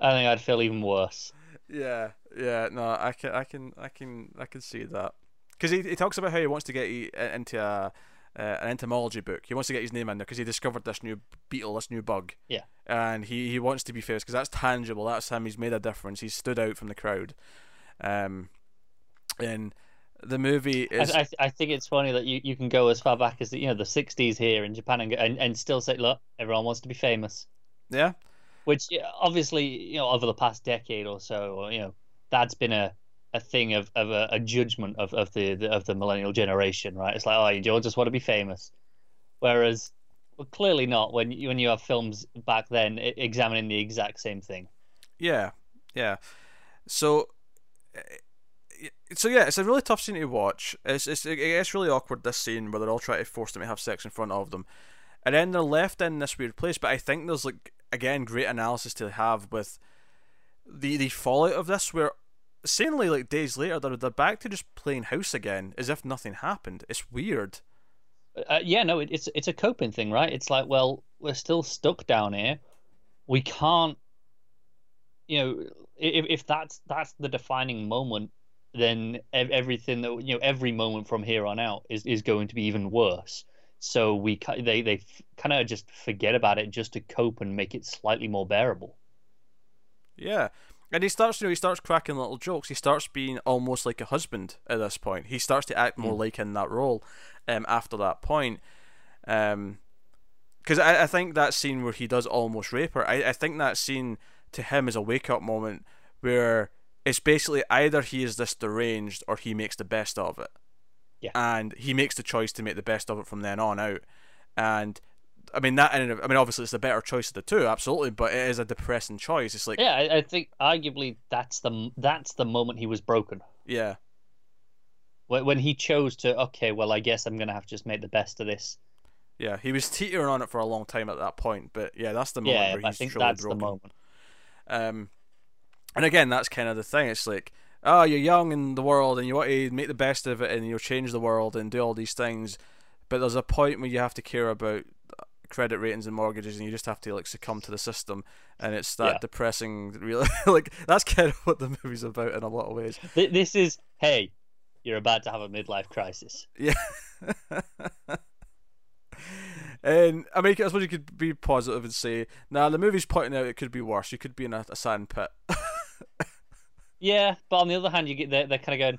think I'd feel even worse. yeah, yeah. No, I can, I can, I can, I can see that because he, he talks about how he wants to get into a uh, an entomology book. He wants to get his name in there because he discovered this new beetle, this new bug. Yeah. and he, he wants to be famous because that's tangible. That's him. He's made a difference. He's stood out from the crowd. Um, and the movie I, is I, I think it's funny that you, you can go as far back as the, you know the 60s here in Japan and, and and still say, look, everyone wants to be famous. yeah, Which obviously you know over the past decade or so, or, you know, that's been a a thing of, of a, a judgment of, of the, the of the millennial generation, right? It's like, oh, you all just want to be famous, whereas well, clearly not when you, when you have films back then examining the exact same thing. Yeah, yeah. So, eh, so yeah, it's a really tough scene to watch. It's, it's it gets really awkward this scene where they're all trying to force them to have sex in front of them, and then they're left in this weird place. But I think there's like again great analysis to have with the the fallout of this, where seemingly like days later they're they're back to just playing house again as if nothing happened. It's weird. Uh, yeah, no, it, it's it's a coping thing, right? It's like, well, we're still stuck down here. We can't, you know, if if that's that's the defining moment, then everything that you know, every moment from here on out is is going to be even worse. So we they they kind of just forget about it just to cope and make it slightly more bearable. Yeah. And he starts, you know, he starts cracking little jokes. He starts being almost like a husband at this point. He starts to act more like in that role, um, after that point. Um, because I, I think that scene where he does almost rape her, I, I think that scene to him is a wake up moment where it's basically either he is this deranged or he makes the best of it. Yeah. And he makes the choice to make the best of it from then on out. And I mean that, and I mean obviously it's the better choice of the two, absolutely, but it is a depressing choice. It's like Yeah, I, I think arguably that's the that's the moment he was broken. yeah. When when he chose to, okay, well, I guess I'm gonna have to just make the best of this. Yeah, he was teetering on it for a long time at that point, but yeah, that's the moment Yeah, where I he's think truly that's broken. the moment. Um, and again, that's kind of the thing. It's like, oh, you're young in the world and you want to make the best of it and you'll change the world and do all these things, but there's a point where you have to care about credit ratings and mortgages and you just have to like succumb to the system and it's that Yeah. depressing really like that's kind of what the movie's about in a lot of ways This is, hey, you're about to have a midlife crisis. Yeah. and I mean, I suppose you could be positive and say, "Nah, the movie's pointing out it could be worse. You could be in a, a sand pit." Yeah, but on the other hand, you get they're, they're kind of going,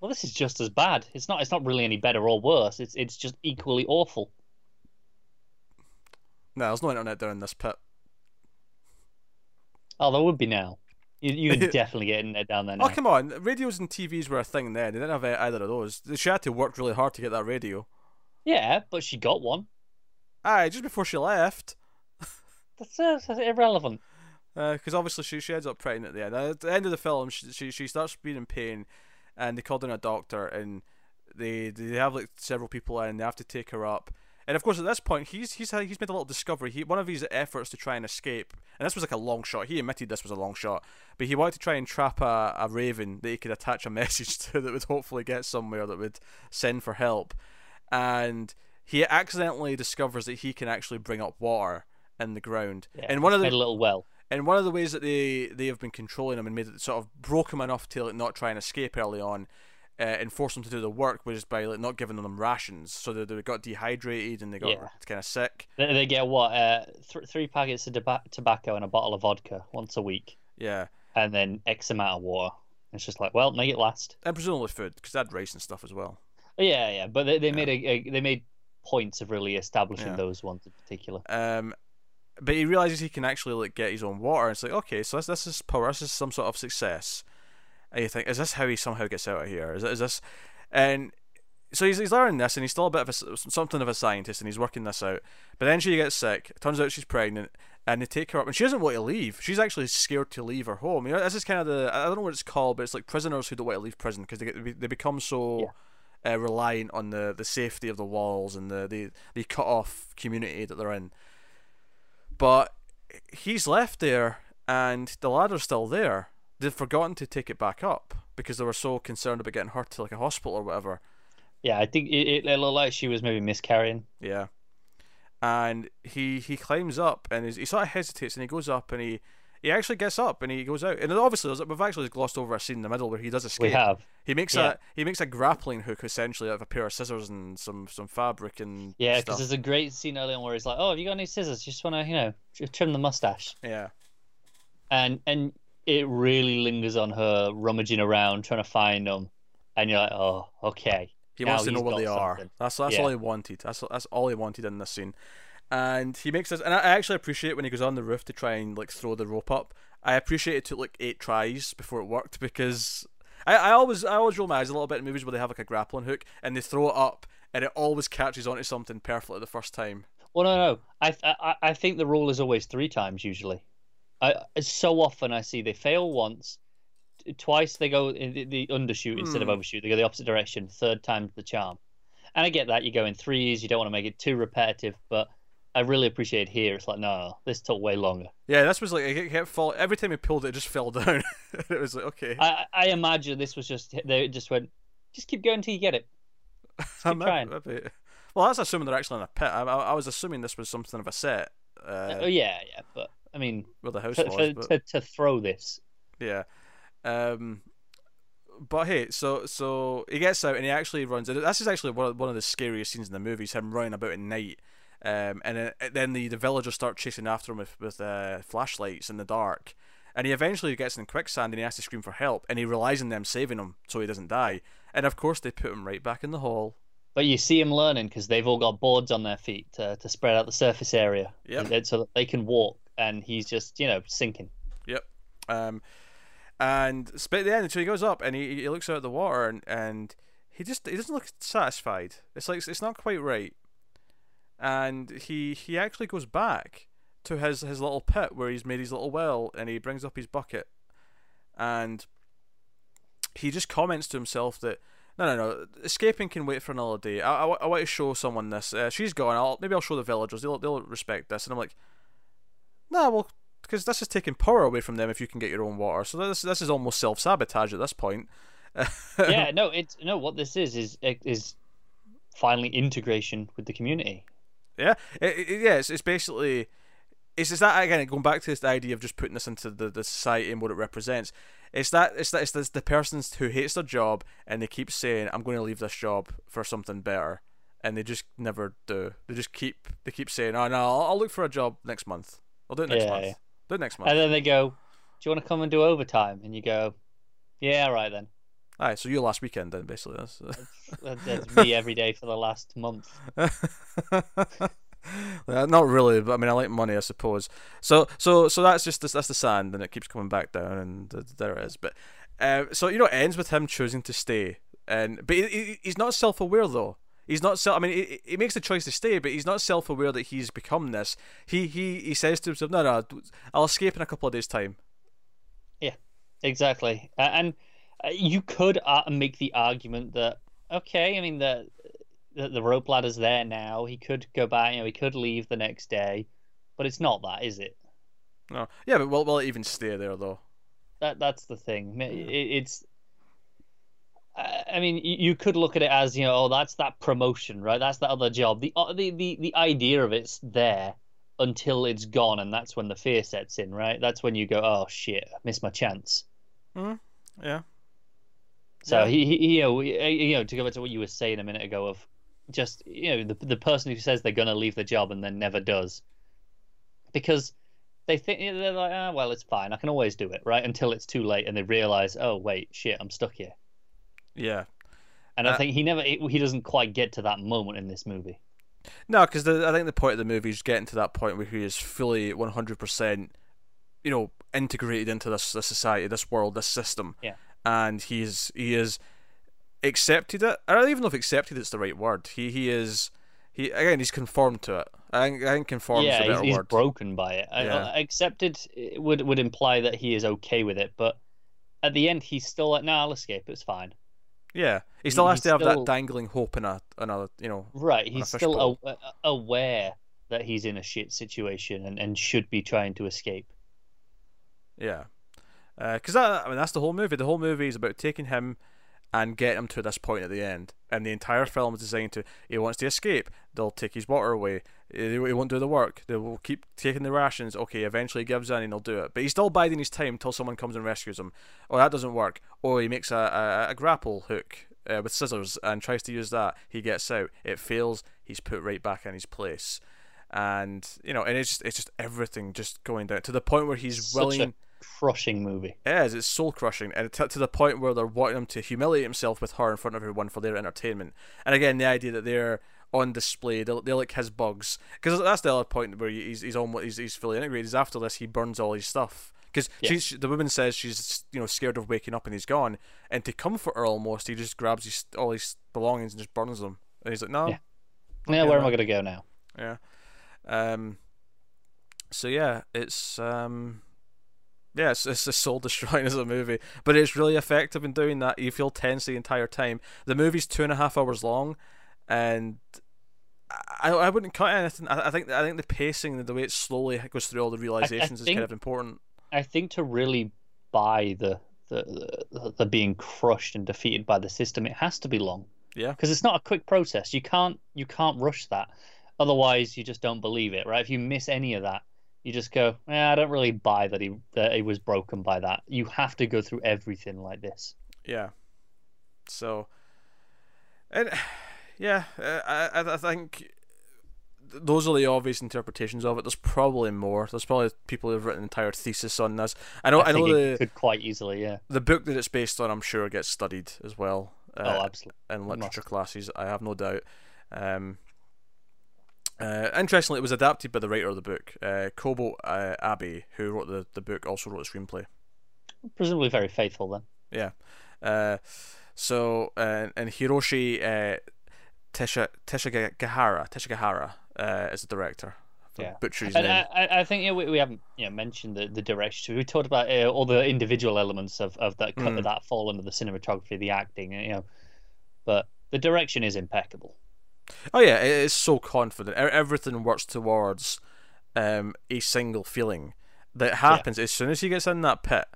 well, this is just as bad. It's not. It's not really any better or worse. It's it's just equally awful. No, there's no internet down in this pit. Oh, there would be now. You you would definitely get in there down there now. Oh come on, radios and TVs were a thing then. They didn't have either of those. She had to work really hard to get that radio. Yeah, but she got one. Aye, just before she left. That's, uh, that's irrelevant. Because uh, obviously she she ends up pregnant at the end. At the end of the film, she she, she starts being in pain, and they called in a doctor, and they they have like several people in. They have to take her up, and of course at this point he's he's he's made a little discovery. He one of his efforts to try and escape, and this was like a long shot. He admitted this was a long shot, but he wanted to try and trap a, a raven that he could attach a message to that would hopefully get somewhere that would send for help, and he accidentally discovers that he can actually bring up water in the ground. Yeah, and one of the little well. and one of the ways that they they have been controlling him and made it sort of broke him enough to like not try and escape early on, uh, and force them to do the work was by like not giving them rations, so they, they got dehydrated and they got Yeah. kind of sick. They, they get what? Uh, th- three packets of toba- tobacco and a bottle of vodka once a week, Yeah, and then X amount of water. It's just like, well, make it last. and presumably food because they had rice and stuff as well. Yeah, yeah, but they, they made a, a they made points of really establishing Yeah. those ones in particular. Um, but he realizes he can actually like get his own water. It's like okay, so this, this is power. This is some sort of success. And you think, is this how he somehow gets out of here? Is, is this, and so he's, he's learning this, and he's still a bit of a, something of a scientist, and he's working this out. But then she gets sick. Turns out she's pregnant, and they take her up, and she doesn't want to leave. She's actually scared to leave her home. You know, this is kind of the I don't know what it's called, but it's like prisoners who don't want to leave prison because they get they become so. Uh, reliant on the, the safety of the walls and the, the the cut off community that they're in. But he's left there, and the ladder's still there. They've forgotten to take it back up because they were so concerned about getting her to like a hospital or whatever. Yeah, I think it, it looked like she was maybe miscarrying. Yeah. And he he climbs up and he sort of hesitates and he goes up and he he actually gets up and he goes out and obviously we've actually glossed over a scene in the middle where he does escape. We have. He makes yeah. a he makes a grappling hook essentially out of a pair of scissors and some some fabric and Yeah, because there's a great scene early on where he's like, "Oh, have you got any scissors? You just want to, you know, trim the mustache." yeah And and it really lingers on her rummaging around trying to find them, and you're like, "Oh, okay." He wants to know got they are. That's that's Yeah. all he wanted. That's that's all he wanted in this scene. And he makes this, and I I actually appreciate when he goes on the roof to try and like throw the rope up. I appreciate it took like eight tries before it worked because I, I always I always roll my eyes a little bit in movies where they have like a grappling hook and they throw it up and it always catches onto something perfectly the first time. Well, no, no. I I I think the rule is always three times usually. I so often I see they fail once, twice they go in the, the undershoot instead of Hmm. overshoot. They go the opposite direction. Third time's the charm. And I get that you go in threes. You don't want to make it too repetitive, but I really appreciate here. It's like no, this took way longer. Yeah, this was like it kept fall every time he pulled it, it just fell down. it was like okay, I I imagine this was just they just went, just keep going till you get it. I'm trying. maybe- Well, that's assuming they're actually in a pit. I, I, I was assuming this was something of a set. Uh, oh yeah, yeah, but I mean, where the house to, was. but- to, to throw this, Yeah. Um but hey, so so he gets out and he actually runs. This is actually one of, one of the scariest scenes in the movie. Is him running about at night, um, and then, then the, the villagers start chasing after him with with uh, flashlights in the dark, and he eventually gets in quicksand and he has to scream for help, and he relies on them saving him so he doesn't die. And of course, they put him right back in the hall. but you see him learning because they've all got boards on their feet to, to spread out the surface area, Yep. so that they can walk, and he's just you know sinking. Yep. Um, and but at the end, so he goes up and he, he looks out at the water and, and he just he doesn't look satisfied. It's like it's not quite right. And he he actually goes back to his his little pit where he's made his little well and he brings up his bucket, and he just comments to himself that. No, no, no. Escaping can wait for another day. I, I, I want to show someone this. Uh, she's gone. I'll maybe I'll show the villagers. They'll they'll respect this. And I'm like, nah, well, because this is taking power away from them if you can get your own water. So this this is almost self sabotage at this point. yeah, no, it's no. What this is is is finally integration with the community. Yeah, it, it, yeah. It's, it's basically it's, it's that again going back to this idea of just putting this into the, the society and what it represents. It's that it's that it's this, the persons who hates their job and they keep saying I'm going to leave this job for something better, and they just never do. They just keep they keep saying oh no I'll, I'll look for a job next month. I'll do it next Yeah, month. yeah. Do it next month. And then they go, "Do you want to come and do overtime?" And you go, "Yeah, all right then." Aye, so you last weekend then basically. That's, That- That's me every day for the last month. Uh, not really, but I mean, I like money, I suppose. So, so, so that's just that's the sand, and it keeps coming back down, and there it is. But, uh, so you know, it ends with him choosing to stay, and but he, he's not self-aware though. He's not self. I mean, he, he makes the choice to stay, but he's not self-aware that he's become this. He he he says to himself, "No, no, I'll escape in a couple of days' time." Yeah, exactly. Uh, and uh, you could uh, make the argument that okay, I mean the the, the rope ladder's there now. He could go back. You know, he could leave the next day, but it's not that, is it? No. Yeah, but will will it even stay there though? That that's the thing. It, it's. I mean, you could look at it as you know, oh, that's that promotion, right? That's that other job. The uh, the the the idea of it's there until it's gone, and that's when the fear sets in, right? That's when you go, oh shit, I missed my chance. Hmm. Yeah. So yeah. he, he, you know, you know, to go back to what you were saying a minute ago of just you know the the person who says they're gonna leave the job and then never does, because they think they're like, ah, oh, well, it's fine, I can always do it, right? Until it's too late and they realize, oh wait, shit, I'm stuck here. Yeah. And uh, I think he never he doesn't quite get to that moment in this movie. No, because I think the point of the movie is getting to that point where he is fully one hundred percent, you know, integrated into this, this society, this world, this system. Yeah. And he's he is accepted it. I don't even know if accepted is the right word. He he is he again he's conformed to it. I think, I think conformed yeah, is a better he's, word. he's broken by it. Yeah. accepted would would imply that he is okay with it, but at the end he's still like, "Nah, I'll escape. It's fine." Yeah, he still has to have still... that dangling hope in a another, you know. Right, he's still a, aware that he's in a shit situation and, and should be trying to escape. Yeah, because uh, I mean that's the whole movie. The whole movie is about taking him and get him to this point at the end. And the entire film is designed to he wants to escape. They'll take his water away. He won't do the work. They will keep taking the rations. Okay, eventually he gives in and he'll do it. But he's still biding his time until someone comes and rescues him. Oh, that doesn't work. Or he makes a, a, a grapple hook uh, with scissors and tries to use that. He gets out. It fails. He's put right back in his place. And you know, and it's just, it's just everything just going down to the point where he's Such willing crushing movie. It is. It's soul crushing, and t- to the point where they're wanting him to humiliate himself with her in front of everyone for their entertainment. And again, the idea that they're on display, they they like his bugs, because that's the other point where he's he's almost he's, he's fully integrated. Is after this, he burns all his stuff. Because yeah. the woman says she's you know scared of waking up and he's gone, and to comfort her almost, he just grabs his all his belongings and just burns them. And he's like, no, yeah, yeah where am I gonna go now? Yeah, um, so yeah, it's um, yeah, it's, it's soul destroying as a movie, but it's really effective in doing that. You feel tense the entire time. The movie's two and a half hours long, and I, I wouldn't cut anything. I, I think I think the pacing, the way it slowly goes through all the realizations, I, I think, is kind of important. I think to really buy the the, the the being crushed and defeated by the system, it has to be long. Yeah, because it's not a quick process. You can't you can't rush that. Otherwise, you just don't believe it, right? If you miss any of that, you just go, eh, I don't really buy that he that he was broken by that. You have to go through everything like this. Yeah. So, and yeah, uh, I I think those are the obvious interpretations of it. There's probably more. There's probably people who've written an entire thesis on this. I know. I, I know the could quite easily. Yeah. The book that it's based on, I'm sure, gets studied as well. Uh, oh, absolutely. In literature classes, I have no doubt. Um, uh, interestingly, it was adapted by the writer of the book, uh, Kobo uh, Abe, who wrote the, the book, also wrote the screenplay. Presumably very faithful then. Yeah. Uh, so, uh, and Hiroshi uh, Tesha, Teshigahara, Teshigahara uh, is the director. Yeah. Butcher his and name. I, I think we, we haven't you know, mentioned the, the direction. We talked about uh, all the individual elements of, of that mm. that fall under the cinematography, the acting, you know, but the direction is impeccable. Oh yeah, it is so confident. Everything works towards um, a single feeling that happens yeah. as soon as he gets in that pit.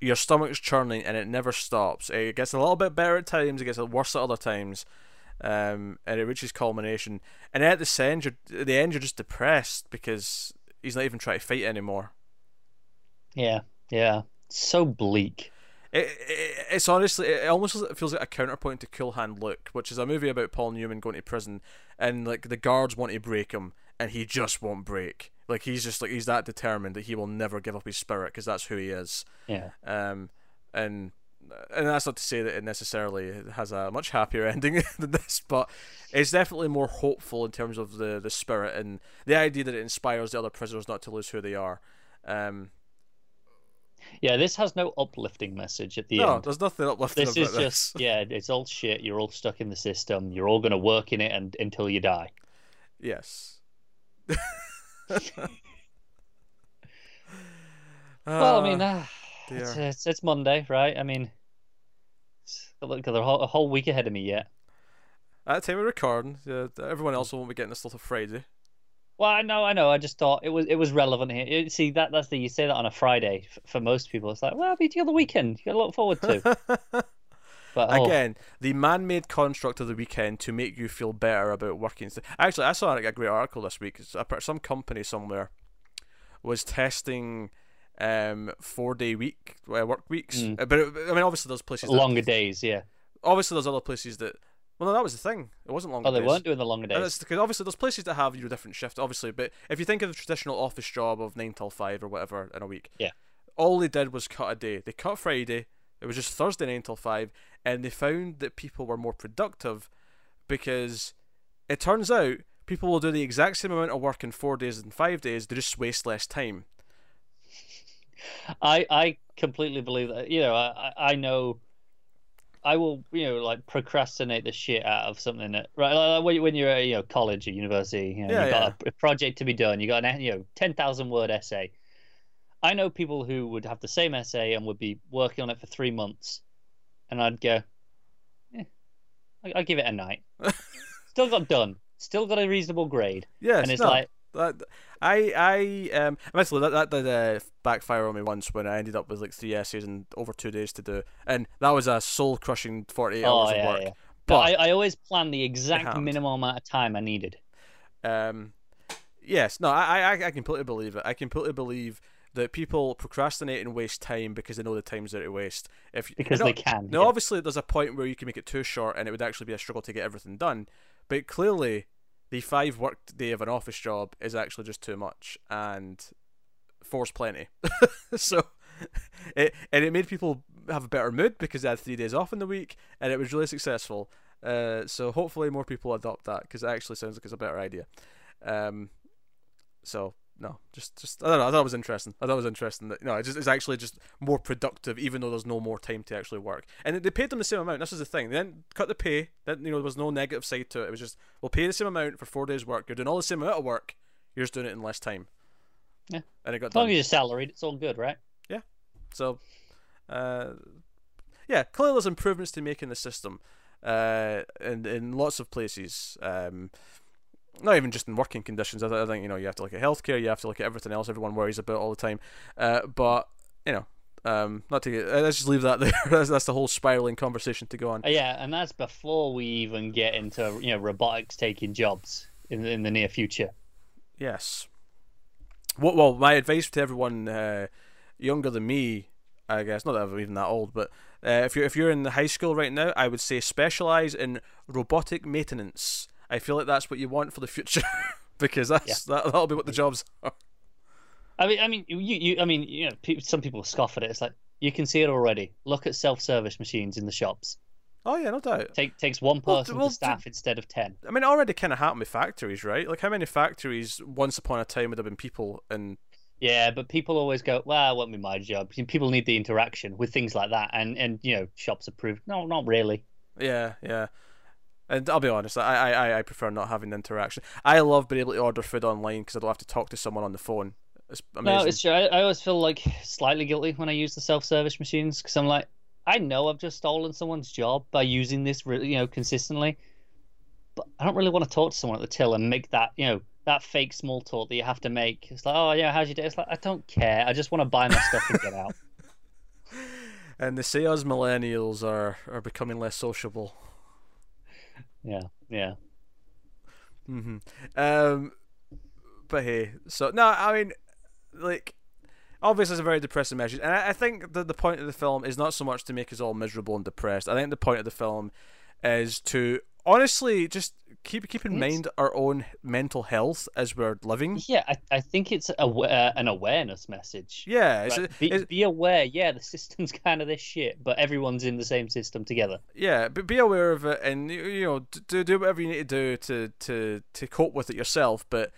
Your stomach's churning and it never stops. It gets a little bit better at times. It gets worse at other times, um, and it reaches culmination. And at the end, you're, at the end, you're just depressed because he's not even trying to fight anymore. Yeah, yeah, so bleak. It, it, it's honestly, it almost feels like a counterpoint to Cool Hand Luke, which is a movie about Paul Newman going to prison, and like the guards want to break him, and he just won't break. Like he's just like he's that determined that he will never give up his spirit because that's who he is. Yeah. Um, and and that's not to say that it necessarily has a much happier ending than this, but it's definitely more hopeful in terms of the the spirit and the idea that it inspires the other prisoners not to lose who they are. Um, yeah, this has no uplifting message at the no, end. No, there's nothing uplifting This about is this. just yeah, it's all shit. You're all stuck in the system. You're all gonna work in it and until you die. Yes. Well, I mean, Ah, uh, it's, it's it's Monday, right? I mean, look, got a whole, a whole week ahead of me yet. at the time of recording, uh, everyone else won't be getting this till Friday. Well, I know, I know. I just thought it was it was relevant here. You see, that that's the you say that on a Friday f- for most people. It's like, well, it's the other weekend. You got to look forward to. But oh, Again, the man-made construct of the weekend to make you feel better about working. Actually, I saw a great article this week. Some company somewhere was testing um four-day week uh, work weeks, Mm. But it, I mean, obviously, there's places. That, longer days, yeah. obviously, there's other places that. Well, no, that was the thing. It wasn't longer Oh, they days. weren't doing the longer days. because obviously there's places that have your different shift, obviously. But if you think of the traditional office job of nine till five or whatever in a week, Yeah. all they did was cut a day. They cut Friday. It was just Thursday nine till five, and they found that people were more productive because it turns out people will do the exact same amount of work in four days and five days. They just waste less time. I I completely believe that. You know, I I know. I will, you know, like procrastinate the shit out of something that right. Like when, when you're at you know college or university, you know, Yeah, you've got a, a project to be done. You got an you know ten thousand word essay. I know people who would have the same essay and would be working on it for three months, and I'd go, eh, I- I'll give it a night. Still got done. Still got a reasonable grade. Yeah, and it's no, like, that. I I um admittedly that that did uh, backfire on me once when I ended up with like three essays and over two days to do, and that was a soul crushing forty eight oh hours yeah, of work. yeah. But I, I always plan the exact minimum amount of time I needed. Um, yes, no, I, I, I completely believe it. I completely believe that people procrastinate and waste time because they know the times that they waste. If Because no, they can. No, yeah. obviously there's a point where you can make it too short and it would actually be a struggle to get everything done. But clearly, the five work day of an office job is actually just too much, and four's plenty. so. It, and it made people have a better mood because they had three days off in the week, and it was really successful. Uh, so hopefully more people adopt that because it actually sounds like it's a better idea. Um, so no, just just I don't know. I thought it was interesting. I thought it was interesting that you know it just it's actually just more productive, even though there's no more time to actually work. And they paid them the same amount. This is the thing. They didn't cut the pay. Then you know there was no negative side to it. It was just we'll pay the same amount for four days work. You're doing all the same amount of work. You're just doing it in less time. Yeah. And it got As long done. as you're salaried, it's all good, right? Yeah. So, uh, yeah, clearly there's improvements to make in the system, uh, in in lots of places. Um, not even just in working conditions. I, th- I think you know you have to look at healthcare. You have to look at everything else everyone worries about all the time. Uh, but you know, um, not to get, uh, let's just leave that there. that's, that's the whole spiraling conversation to go on. Uh, yeah, and that's before we even get into you know robotics taking jobs in the, in the near future. Yes. What? Well, my advice to everyone uh, younger than me, I guess, not that I'm even that old, but uh, if you're if you're in high school right now, I would say specialize in robotic maintenance. I feel like that's what you want for the future because that's that, that'll be what the jobs are. I mean, I mean, you, you I mean, you know, pe- some people scoff at it. It's like you can see it already. Look at self-service machines in the shops. Oh yeah, no doubt. Take takes one person well, to staff instead of ten. I mean, it already kind of happened with factories, right? Like how many factories once upon a time would have been people and Yeah, but people always go, "Well, it won't be my job." People need the interaction with things like that, and and you know, shops approve. No, not really. Yeah, yeah. And I'll be honest, I I, I prefer not having the interaction. I love being able to order food online because I don't have to talk to someone on the phone. It's amazing. No, it's true. I, I always feel like slightly guilty when I use the self-service machines because I'm like, I know I've just stolen someone's job by using this, really, you know, consistently. But I don't really want to talk to someone at the till and make that, you know, that fake small talk that you have to make. It's like, oh yeah, how's your day? It's like I don't care. I just want to buy my stuff and get out. and they say us millennials are, are becoming less sociable. Yeah, yeah. hmm Um, but hey, so no, I mean, like, obviously it's a very depressing message, and I, I think that the point of the film is not so much to make us all miserable and depressed. I think the point of the film is to honestly, just keep keep in It's- mind our own mental health as we're living. Yeah, I, I think it's a, uh, an awareness message. Yeah, it's, Right, be, it's- be aware, yeah, the system's kind of this shit, but everyone's in the same system together. yeah, but be aware of it, and you- you know, do do whatever you need to do to to to cope with it yourself. But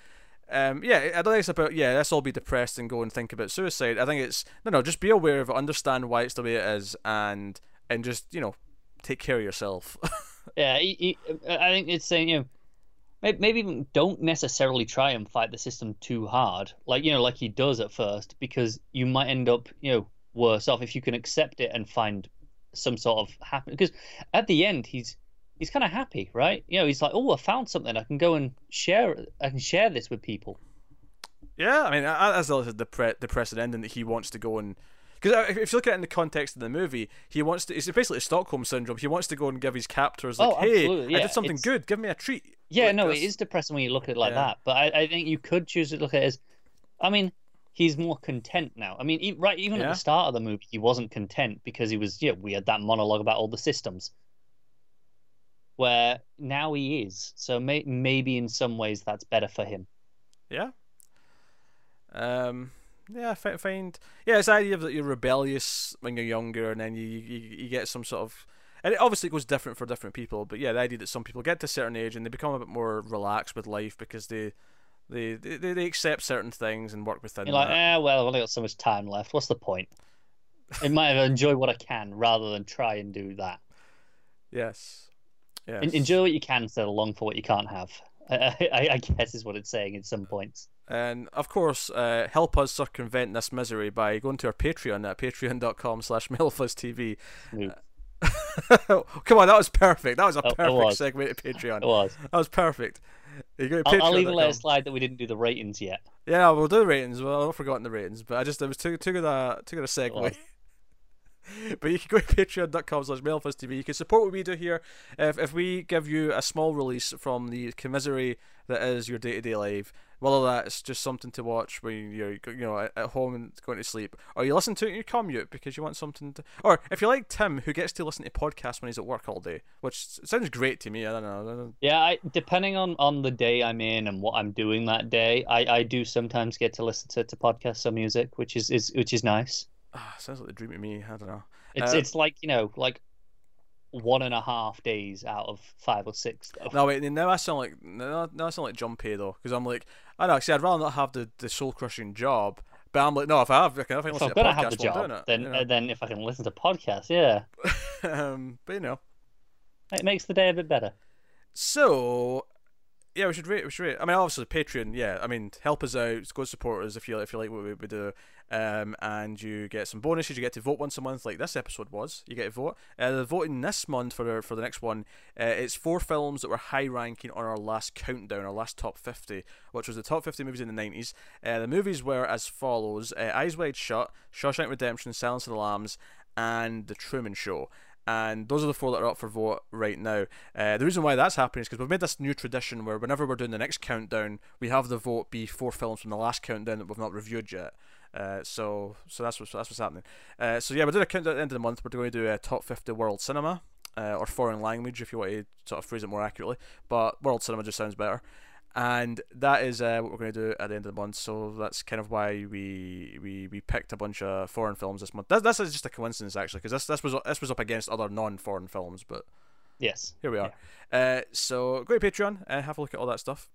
um, yeah, I don't think it's about yeah. Let's all be depressed and go and think about suicide. I think it's no, no. Just be aware of it, understand why it's the way it is, and and just you know, take care of yourself. Yeah, he, he, I think it's saying, you know, maybe even don't necessarily try and fight the system too hard, like you know, like he does at first, because you might end up, you know, worse off if you can accept it and find some sort of happy. Because at the end, he's he's kind of happy, right? You know, he's like, oh, I found something. I can go and share. I can share this with people. Yeah, I mean, as well as the pre- the precedent that he wants to go and because if you look at it in the context of the movie, he wants to. It's basically Stockholm syndrome. He wants to go and give his captors like, Oh, "Hey, absolutely, I did something it's- good. Give me a treat." Yeah, Like no, this. it is depressing when you look at it like Yeah. that. But I, I think you could choose to look at it as, I mean, he's more content now. I mean, e- right, even at the start of the movie, he wasn't content because he was, yeah, we had that monologue about all the systems. Where now he is. So may, maybe in some ways that's better for him. Yeah. Um. Yeah, I find yeah, it's the idea that you're rebellious when you're younger, and then you, you you get some sort of, and it obviously goes different for different people. But yeah, the idea that some people get to a certain age and they become a bit more relaxed with life because they they they, they accept certain things and work within You're like, that. eh, well, I've only got so much time left. What's the point? I might have enjoy what I can rather than try and do that. Yes. Yes. En- Enjoy what you can instead of long for what you can't have. I, I, I guess is what it's saying in some points. And of course, uh, help us circumvent this misery by going to our Patreon at patreon.com slash TV. Smooth. Come on, that was perfect. That was a perfect was. segue to Patreon. It was. That was perfect. You go to I'll, I'll even let it slide that we didn't do the ratings yet. Yeah, we'll do the ratings. Well, I've forgotten the ratings, but I just it was too too good a too good a segue. but you can go to patreon.com slash TV. You can support what we do here. If, if we give you a small release from the commissary that is your day to day life, whether that's just something to watch when you're you know at home and going to sleep, or you listen to it in your commute because you want something to, or if you like Tim who gets to listen to podcasts when he's at work all day, which sounds great to me. I don't know. Yeah, I, depending on, on the day I'm in and what I'm doing that day, I, I do sometimes get to listen to, to podcasts or music, which is, is which is nice. Ah, sounds like the dream of me. I don't know. It's Uh, it's like you know like one and a half days out of five or six. Though. No wait, now I sound like now, now I sound like Jumpy though, because I'm like I know. See, I'd rather not have the, the soul crushing job, but I'm like, no, if I have, if I can if listen I'm to podcast have the job, it, then you uh, then if I can listen to podcasts, yeah, um, but you know, it makes the day a bit better. so yeah, we should rate. We should rate. I mean, obviously Patreon. Yeah, I mean, help us out. Go support us if you if you like what we, we do. Um, and you get some bonuses. You get to vote once a month, like this episode was. You get to vote. Uh, the voting this month for for the next one, uh, it's four films that were high ranking on our last countdown, our last top fifty, which was the top fifty movies in the nineties. Uh, the movies were as follows: uh, Eyes Wide Shut, Shawshank Redemption, Silence of the Lambs, and The Truman Show and those are the four that are up for vote right now. Uh, the reason why that's happening is because we've made this new tradition where whenever we're doing the next countdown, we have the vote be four films from the last countdown that we've not reviewed yet. Uh, so so that's what's that's what's happening. Uh, so yeah, we're doing a countdown at the end of the month. We're going to do a top fifty world cinema. Uh, or foreign language, if you want to sort of phrase it more accurately, but world cinema just sounds better and that is uh, what we're going to do at the end of the month. So that's kind of why we we, we picked a bunch of foreign films this month. That, that's just a coincidence actually, because this this was this was up against other non-foreign films, but Yes. here we are. Uh, so go to Patreon and have a look at all that stuff.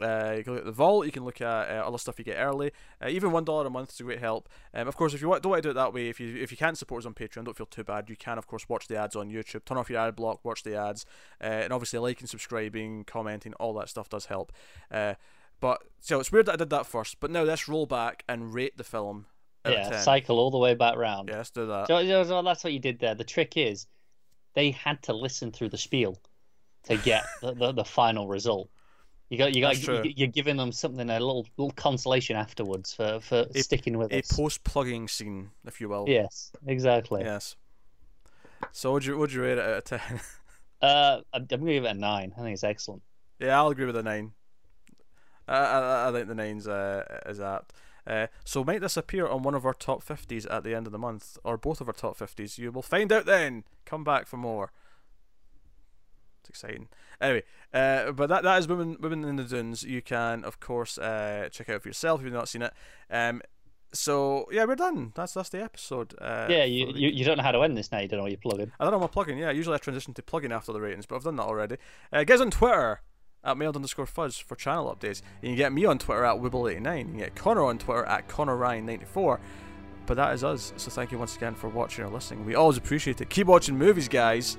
Uh, you can look at the vault. You can look at uh, other stuff you get early. Uh, even one dollar a month is a great help. Um, of course, if you want, don't want to do it that way, if you if you can't support us on Patreon, don't feel too bad. You can, of course, watch the ads on YouTube. Turn off your ad block, watch the ads, uh, and obviously liking, subscribing, commenting, all that stuff does help. Uh, but so it's weird that I did that first. But now let's roll back and rate the film. Yeah. Cycle all the way back round. Yeah, let's do that. So, so- so that's what you did there. The trick is, they had to listen through the spiel to get the, the, the final result. You got you got you, you're giving them something a little little consolation afterwards for for A- sticking with A us. post-plugging scene, if you will. Yes, exactly. Yes. So would you would you rate it out of ten? Uh, I'm, gonna give it a nine. I think it's excellent. Yeah, I'll agree with the nine. I I, I think the nine's uh, is apt. Uh, so might this appear on one of our top fifties at the end of the month, or both of our top fifties? You will find out then. Come back for more. Exciting. Anyway, uh, but that that is women women in the dunes. You can of course uh, check out for yourself if you've not seen it. Um, so yeah, we're done. That's that's the episode. Uh, yeah, you, you you don't know how to end this now. You don't know what you're plugging. I don't know my plugging. Yeah, usually I transition to plugging after the ratings, but I've done that already. Uh, guys on Twitter at mailed underscore fuzz for channel updates. You can get me on Twitter at Wibble89. You can get Connor on Twitter at ConnorRyan94. But that is us. So thank you once again for watching or listening. We always appreciate it. Keep watching movies, guys,